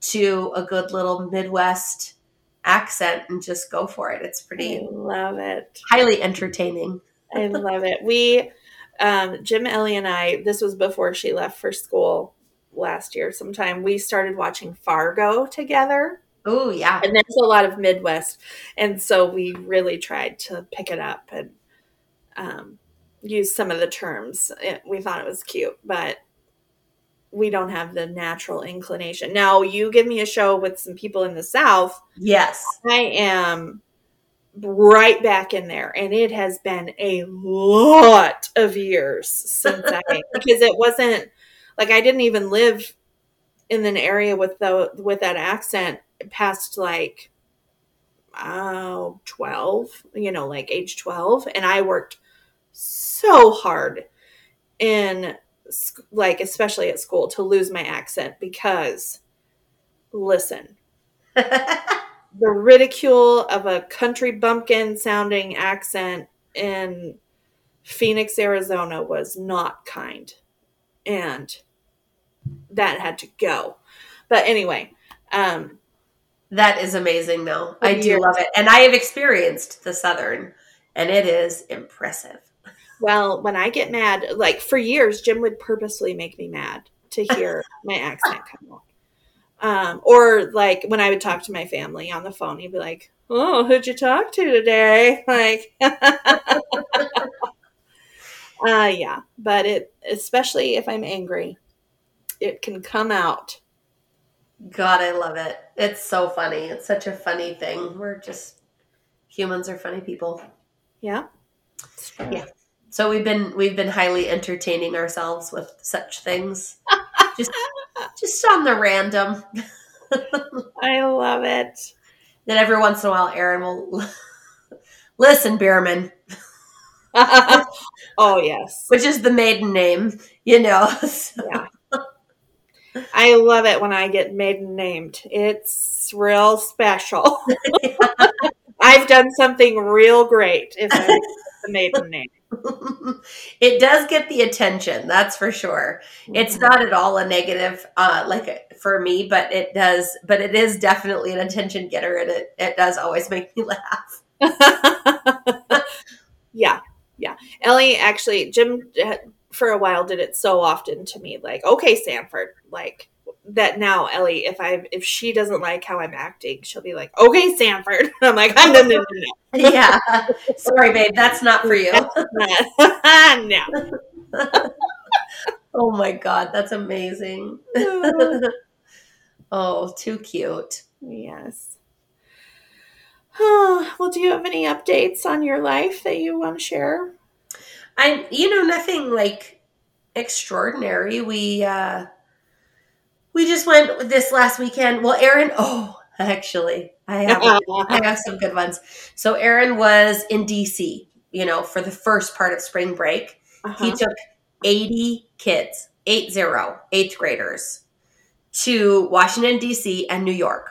to a good little midwest accent and just go for it it's I pretty love it. highly entertaining I love it. We, um, Jim, Ellie, and I, this was before she left for school last year sometime, we started watching Fargo together. oh yeah And there's a lot of Midwest. And so we really tried to pick it up and um, use some of the terms. It, we thought it was cute, but we don't have the natural inclination. Now, you give me a show with some people in the South, yes I am right back in there. And it has been a lot of years since I, *laughs* because it wasn't like I didn't even live in an area with the with that accent past like oh 12 you know like age 12 and i worked so hard in like especially at school to lose my accent because listen *laughs* the ridicule of a country bumpkin sounding accent in Phoenix, Arizona was not kind. And that had to go. But anyway, um, that is amazing though. I do love it. And I have experienced the Southern and it is impressive. well, when I get mad, like for years, Jim would purposely make me mad to hear *laughs* my accent come out. Um, or like when I would talk to my family on the phone, he'd be like, "Oh, who'd you talk to today?" *laughs* Like, *laughs* uh, yeah. But it, especially if I'm angry, it can come out. God, I love it. It's so funny. It's such a funny thing. We're just humans are funny people. Yeah. Yeah. So we've been we've been highly entertaining ourselves with such things. *laughs* just just on the random. *laughs* I love it. Then every once in a while Aaron will *laughs* listen, Beerman, *laughs* oh yes. which is the maiden name, you know. So- Yeah. I love it when I get maiden named. It's real special. I've done something real great if I get the maiden name. *laughs* it does get the attention, that's for sure. It's not at all a negative, uh, like for me, but it does. But it is definitely an attention getter, and it it does always *laughs* make me laugh. *laughs* yeah, yeah. Ellie actually, Jim uh, for a while did it so often to me, like, okay, Sanford, like that. Now Ellie, if I if she doesn't like how I'm acting, she'll be like, okay, Sanford. *laughs* I'm like, I'm no, no, no, *laughs* yeah, sorry, babe, that's not for you. no, *laughs* no. oh my god, that's amazing. oh, too cute. Yes. Oh, well, do you have any updates on your life that you want to share? I, you know, nothing like extraordinary. We uh we just went this last weekend. Well, Aaron, oh, actually, I have *laughs* I have some good ones. So Aaron was in DC, you know, for the first part of spring break. Uh-huh. He took 80 kids, eight zero, eighth graders, to Washington, D.C. and New York.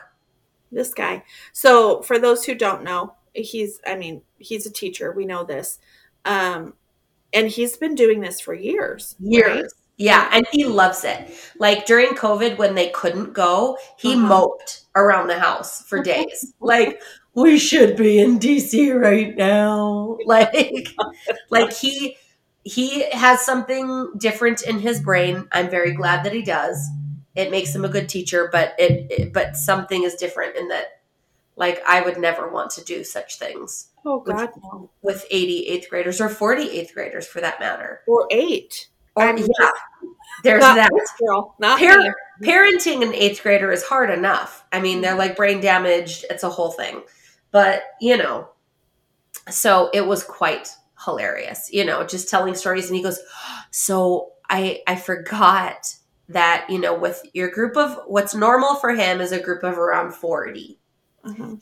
this guy. So, for those who don't know, he's I mean, he's a teacher. We know this. Um and he's been doing this for years. Years. right? Yeah, and he loves it. Like during COVID when they couldn't go, he Uh-huh. moped around the house for days. like we should be in DC right now. *laughs* Like like he he has something different in his brain. I'm very glad that he does. It makes him a good teacher, but it, it but something is different in that like I would never want to do such things Oh God, no. with 80 eighth graders or 40 eighth graders for that matter. Or eight. Or, I'm yeah, there's not that. girl, not Par- parenting an eighth grader is hard enough. I mean, they're like brain damaged. It's a whole thing. But, you know, so it was quite hilarious, you know, just telling stories. And he goes, So I, I forgot that, you know, with your group of what's normal for him is a group of around 40. Uh-huh.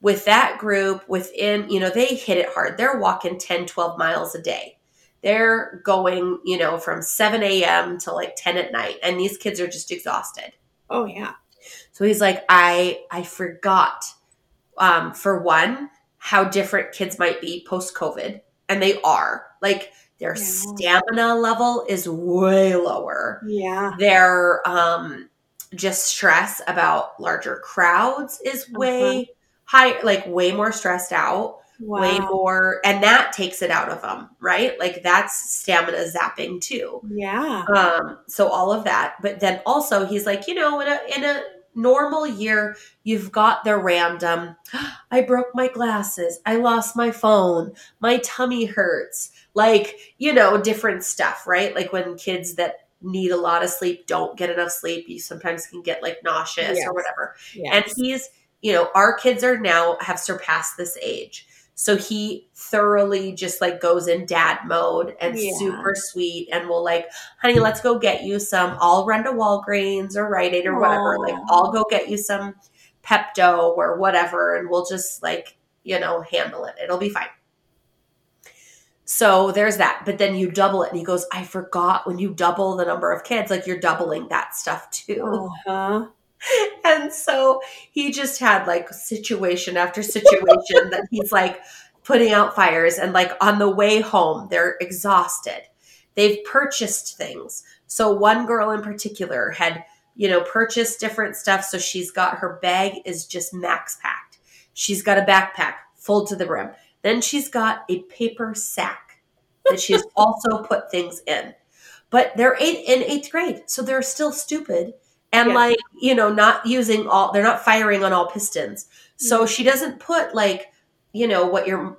With that group within, you know, they hit it hard. They're walking 10, 12 miles a day. They're going, you know, from 7 a.m. to like 10 at night. And these kids are just exhausted. Oh yeah. So he's like, I I forgot, um, for one, how different kids might be post COVID, and they are. Like their Yeah. stamina level is way lower. Yeah. Their um, just stress about larger crowds is way higher, like way more stressed out, way more, and that takes it out of them, right? Like that's stamina zapping too. Yeah. Um, so all of that, but then also he's like, you know, in a in a normal year, you've got the random. I broke my glasses. I lost my phone. My tummy hurts. Like you know, different stuff, right? Like when kids that need a lot of sleep don't get enough sleep, you sometimes can get like nauseous Yes. or whatever. Yes. And he's, you know, our kids are now have surpassed this age. So he thoroughly just like goes in dad mode and Yeah. super sweet and will like, honey, let's go get you some. I'll run to Walgreens or Rite Aid or whatever. Like, I'll go get you some Pepto or whatever, and we'll just like, you know, handle it. It'll be fine. So there's that. But then you double it. And he goes, I forgot when you double the number of kids, like you're doubling that stuff too. Uh-huh. *laughs* And so he just had like situation after situation that he's like putting out fires. And like on the way home, they're exhausted. They've purchased things. So one girl in particular had, you know, purchased different stuff. So she's got her bag is just max packed. She's got a backpack full to the brim. Then she's got a paper sack that she's *laughs* also put things in. But they're eight in eighth grade, so they're still stupid and Yeah. like you know not using all. They're not firing on all pistons. So Mhm. she doesn't put like you know what you're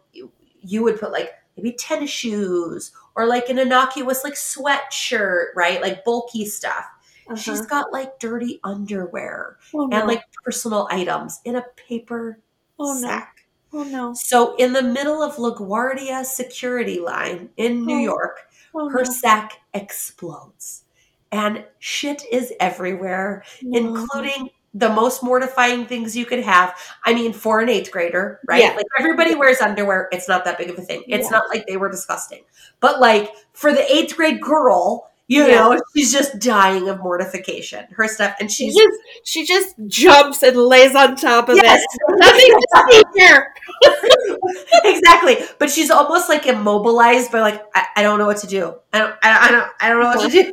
you would put like maybe tennis shoes or like an innocuous like sweatshirt, right? Like bulky stuff. Uh-huh. She's got like dirty underwear oh, no. and like personal items in a paper oh, no. sack. Oh, no. So in the middle of LaGuardia security line in New Oh, York, Oh, her no. sack explodes. And shit is everywhere, No. including the most mortifying things you could have. I mean, for an eighth grader, right? Yeah. Like everybody wears underwear. It's not that big of a thing. It's Yeah. not like they were disgusting. But like for the eighth grade girl, you Yeah. know, she's just dying of mortification. Her stuff, and She just, she just jumps and lays on top of yes, it. *laughs* Nothing to see here. *laughs* exactly. But she's almost like immobilized by like I, I don't know what to do. I don't I, I don't I don't know what to do.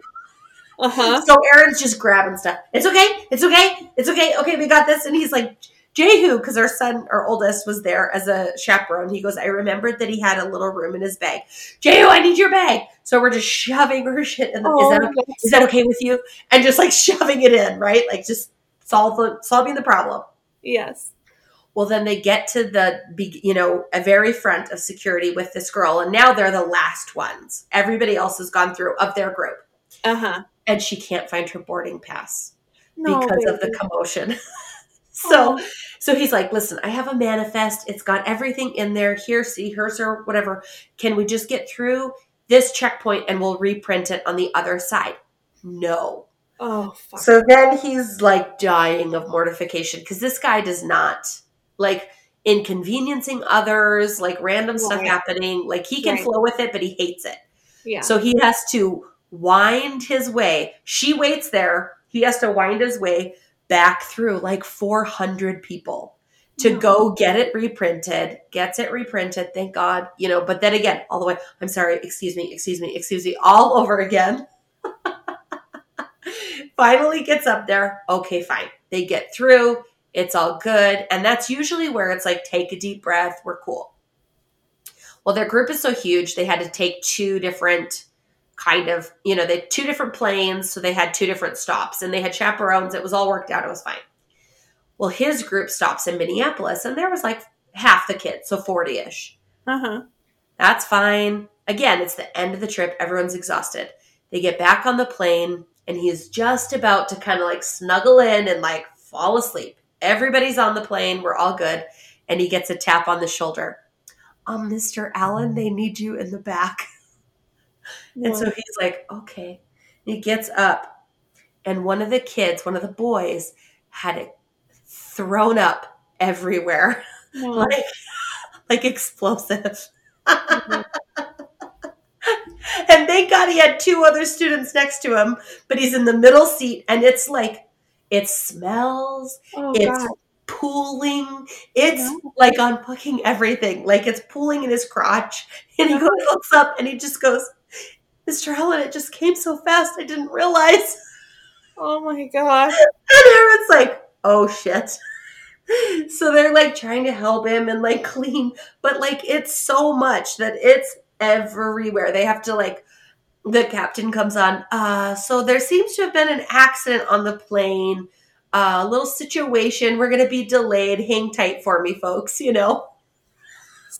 Uh huh. So Aaron's just grabbing stuff. It's okay. It's okay. It's okay. Okay, we got this. And he's like, Jehu, because our son, our oldest, was there as a chaperone. He goes, I remembered that he had a little room in his bag. Jehu, I need your bag. So we're just shoving her shit in the. Oh, is that is that okay with you? And just like *laughs* shoving it in, right? Like just solve the solving the problem. Yes. Well, then they get to the, be- you know, a very front of security with this girl, and now they're the last ones. Everybody else has gone through of their group, Uh huh. And she can't find her boarding pass No, because of the commotion. *laughs* so, Oh. so he's like, "Listen, I have a manifest. It's got everything in there. Here, see, here's her, whatever. Can we just get through this checkpoint and we'll reprint it on the other side?" No. Oh, fuck. So then he's like dying of mortification because this guy does not like inconveniencing others, like random stuff happening. Like he can Right. flow with it, but he hates it. yeah. So he has to wind his way. She waits there. He has to wind his way back through like 400 people to go get it reprinted, gets it reprinted, thank God, you know, but then again, all the way, I'm sorry, excuse me, excuse me, excuse me, all over again. *laughs* Finally gets up there. Okay, fine. They get through. It's all good. And that's usually where it's like, take a deep breath. We're cool. Well, their group is so huge, they had to take two different kind of, you know, they had two different planes. So they had two different stops and they had chaperones. It was all worked out. It was fine. Well, his group stops in Minneapolis and there was like half the kids, so 40 ish. Uh huh. That's fine. Again, it's the end of the trip. Everyone's exhausted. They get back on the plane, and he's just about to kind of like snuggle in and like fall asleep. Everybody's on the plane. We're all good. And he gets a tap on the shoulder. Um, Mr. Allen, they need you in the back. And so he's like, okay. He gets up, and one of the kids, one of the boys, had it thrown up everywhere, *laughs* no. like like explosive. *laughs* And thank God he had two other students next to him, but he's in the middle seat, and it's like it smells, oh, it's God. pooling, it's No. like on fucking everything, like it's pooling in his crotch. And he goes, looks up, and he just goes, "Mr. Allen, it just came so fast, I didn't realize." *laughs* Oh, my God. And Aaron's like, oh shit. *laughs* So they're like trying to help him and like *laughs* clean, but like it's so much that it's everywhere. They have to like, the captain comes on. Uh, so there seems to have been an accident on the plane, uh, a little situation. We're going to be delayed. Hang tight for me, folks, you know?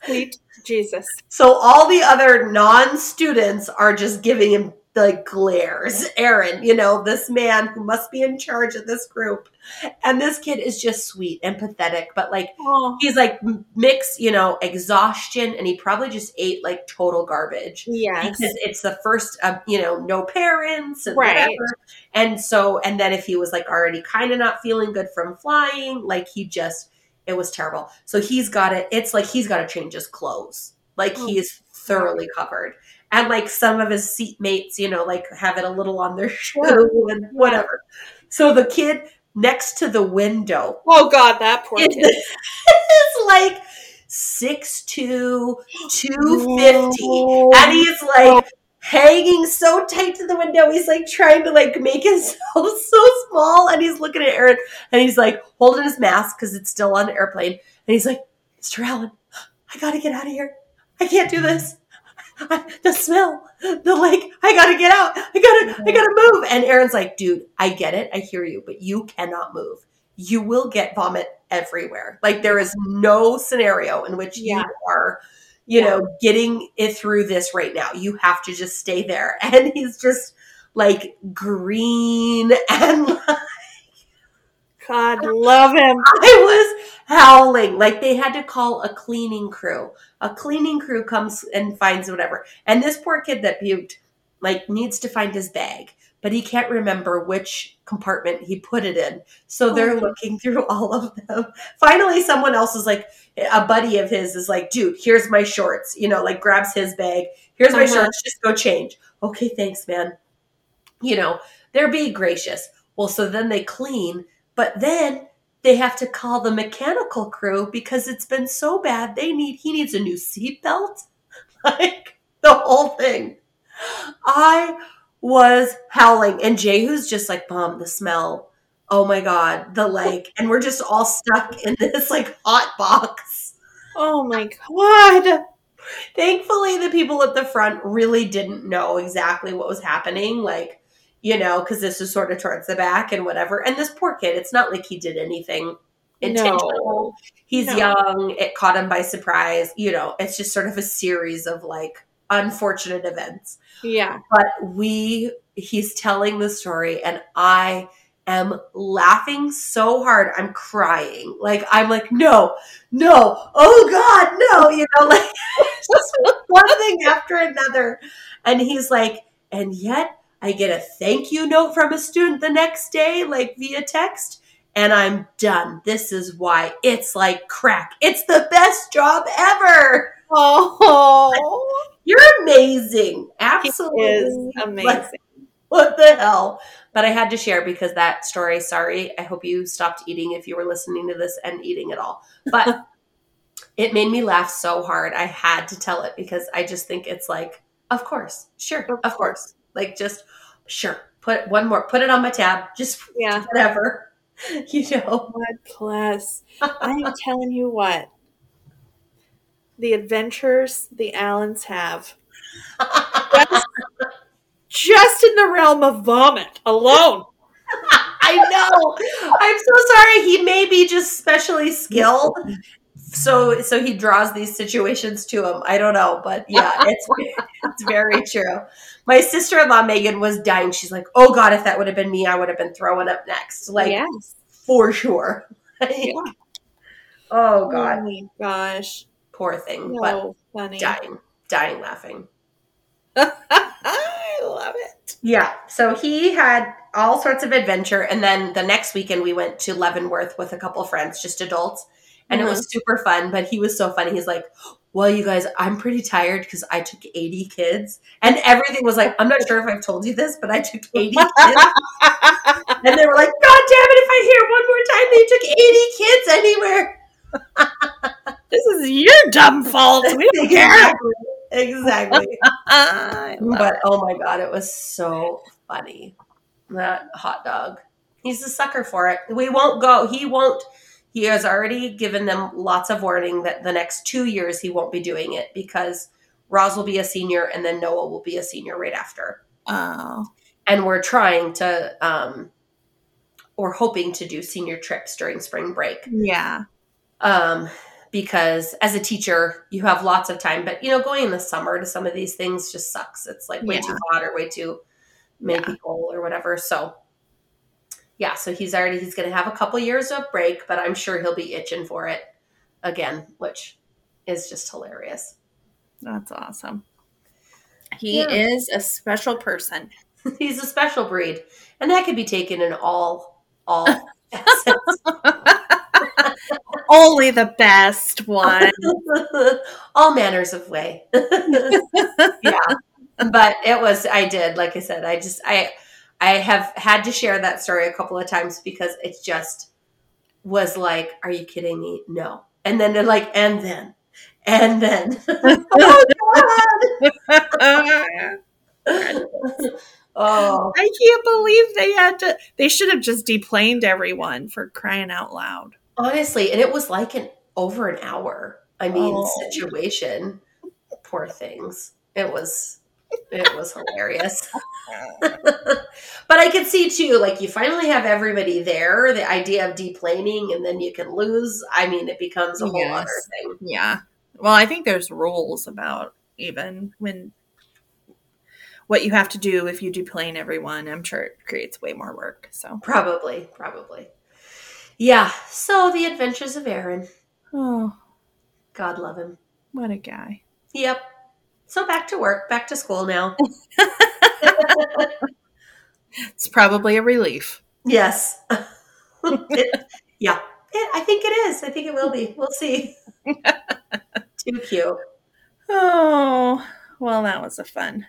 Sweet Jesus. So all the other non-students are just giving him like glares. Aaron, you know, this man who must be in charge of this group. And this kid is just sweet and pathetic, but like Oh, he's like m- mix, you know, exhaustion and he probably just ate like total garbage. Yeah. Because it's the first, uh, you know, no parents and Right. whatever. And so, and then if he was like already kind of not feeling good from flying, like he just, it was terrible. So he's got it. It's like he's got to change his clothes. Like Oh. he's thoroughly covered. And like some of his seatmates, you know, like have it a little on their *laughs* shoe oh, and whatever. So the kid next to the window Oh God, that poor is, kid. *laughs* is like 6'2, 250. No. And oh, he's like oh. Hanging so tight to the window. He's like trying to like make himself *laughs* so small. And he's looking at Aaron and he's like holding his mask because it's still on the airplane. And he's like, Mr. Allen, I gotta get out of here. I can't do this. I, the smell, the like, I gotta get out. I gotta, I gotta move. And Aaron's like, dude, I get it. I hear you, but you cannot move. You will get vomit everywhere. Like there is no scenario in which Yeah. you are, you know, getting it through this right now. You have to just stay there. *laughs* And he's just like green *laughs* and like, God love him. *laughs* I was howling. Like they had to call a cleaning crew. A cleaning crew comes and finds whatever. And this poor kid that puked, like, needs to find his bag, but he can't remember which compartment he put it in. So they're Oh. looking through *laughs* all of them. Finally, someone else is like, a buddy of his is like, dude, here's my shorts. You know, like grabs his bag. Here's my Uh-huh. shorts. Just go change. Okay, thanks, man. You know, they're being gracious. Well, so then they clean, but then they have to call the mechanical crew because it's been so bad. They need he needs a new seatbelt. *laughs* Like the whole thing. I was howling and Jehu's just like, Mom, the smell. Oh my god, the like, and we're just all stuck in *laughs* this like hot box. Oh my God. Thankfully, the people at the front really didn't know exactly what was happening. Like, you know, because this is sort of towards the back and whatever. And this poor kid, it's not like he did anything intentional. No. He's No. young, it caught him by surprise. You know, it's just sort of a series of like unfortunate events. Yeah. But we, he's telling the story, and I am laughing so hard. I'm crying. Like, I'm like, no, no, oh God, no, you know, *laughs* like just one thing after another. And he's like, and yet I get a thank you note from a student the next day, like via text. And I'm done. This is why it's like crack. It's the best job ever. Oh, You're amazing. Absolutely. is amazing. *laughs* What the hell? But I had to share because that story, sorry, I hope you stopped eating if you were listening to this and eating at all. But *laughs* it made me laugh so hard. I had to tell it because I just think it's like, of course, sure, Of of, course. Like just sure. Put one more, put it on my tab, just Yeah. *laughs* whatever. You know. God bless. I am telling you what. The adventures the Allens have. Just, *laughs* just in the realm of vomit alone. *laughs* I know. I'm so sorry. He may be just specially skilled. So so he draws these situations to him. I don't know, but yeah, *laughs* it's it's very true. My sister-in-law Megan was dying. She's like, "Oh god, if that would have been me, I would have been throwing up next." Like yes. for sure. Yeah. oh Oh god, my gosh. Poor thing, but funny. dying, dying laughing. *laughs* I love it. Yeah. So he had all sorts of adventure. And then the next weekend, we went to Leavenworth with a couple friends, just adults. And it was mm-hmm. super fun. But he was so funny. He's like, Well, you guys, I'm pretty tired because I took 80 kids. And everything was like, I'm not sure if I've told you this, but I took *laughs* 80 kids. and they were like, God damn it, if I hear one more time they took 80 kids anywhere. *laughs* this is your dumb fault. We don't care. exactly. Exactly. *laughs* I love But oh my god, it was so funny. That hot dog. He's a sucker for it. We won't go. He won't. He has already given them lots of warning that the next two years he won't be doing it because Roz will be a senior and then Noah will be a senior right after. Oh. And we're trying to, um, or hoping to do senior trips during spring break Yeah. Um, because as a teacher, you have lots of time. But you know, going in the summer to some of these things just sucks. It's like way Yeah. too hot or way too many Yeah. people or whatever. So yeah, so he's already he's going to have a couple years of break, but I'm sure he'll be itching for it again, which is just hilarious. That's awesome. He Yeah. is a special person. *laughs* he's a special breed, and that could be taken in all all. *laughs* *laughs* Only the best one. *laughs* All manners of way. *laughs* yeah. But it was I did, like I said, I just I I have had to share that story a couple of times because it just was like, are you kidding me? No. And then they're like, and then, and then. oh *laughs* God. oh. I can't believe they had to they should have just deplaned everyone for crying out loud. Honestly, and it was like an over an hour. I mean, oh. situation. Poor things. It was it was hilarious. *laughs* but I could see too, like you finally have everybody there. The idea of deplaning and then you can lose. I mean, it becomes a whole yes. other thing. Yeah. Well, I think there's rules about even when what you have to do if you deplane everyone. I'm sure it creates way more work. So probably, probably. Yeah. So the adventures of Aaron. Oh, God love him. What a guy. Yep. So back to work, back to school now. *laughs* it's probably a relief. Yes. *laughs* it, yeah. It, I think it is. I think it will be. We'll see. *laughs* Too cute. Oh, well, that was a fun.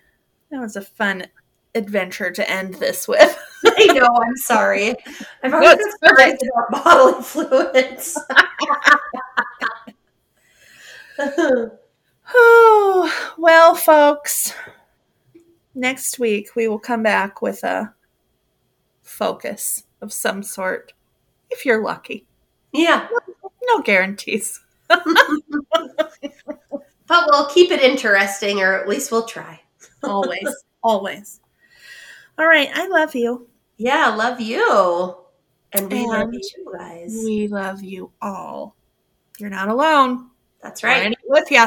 That was a fun adventure to end this with. *laughs* I know. I'm sorry. I've always surprised about bodily fluids. Oh, *laughs* well, folks, next week we will come back with a focus of some sort, if you're lucky. Yeah. No, no guarantees. *laughs* but we'll keep it interesting, or at least we'll try. always, always. All right. I love you. Yeah, love you. And we and love you guys. We love you all. You're not alone. That's right. with you.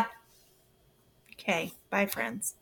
Okay. Bye, friends.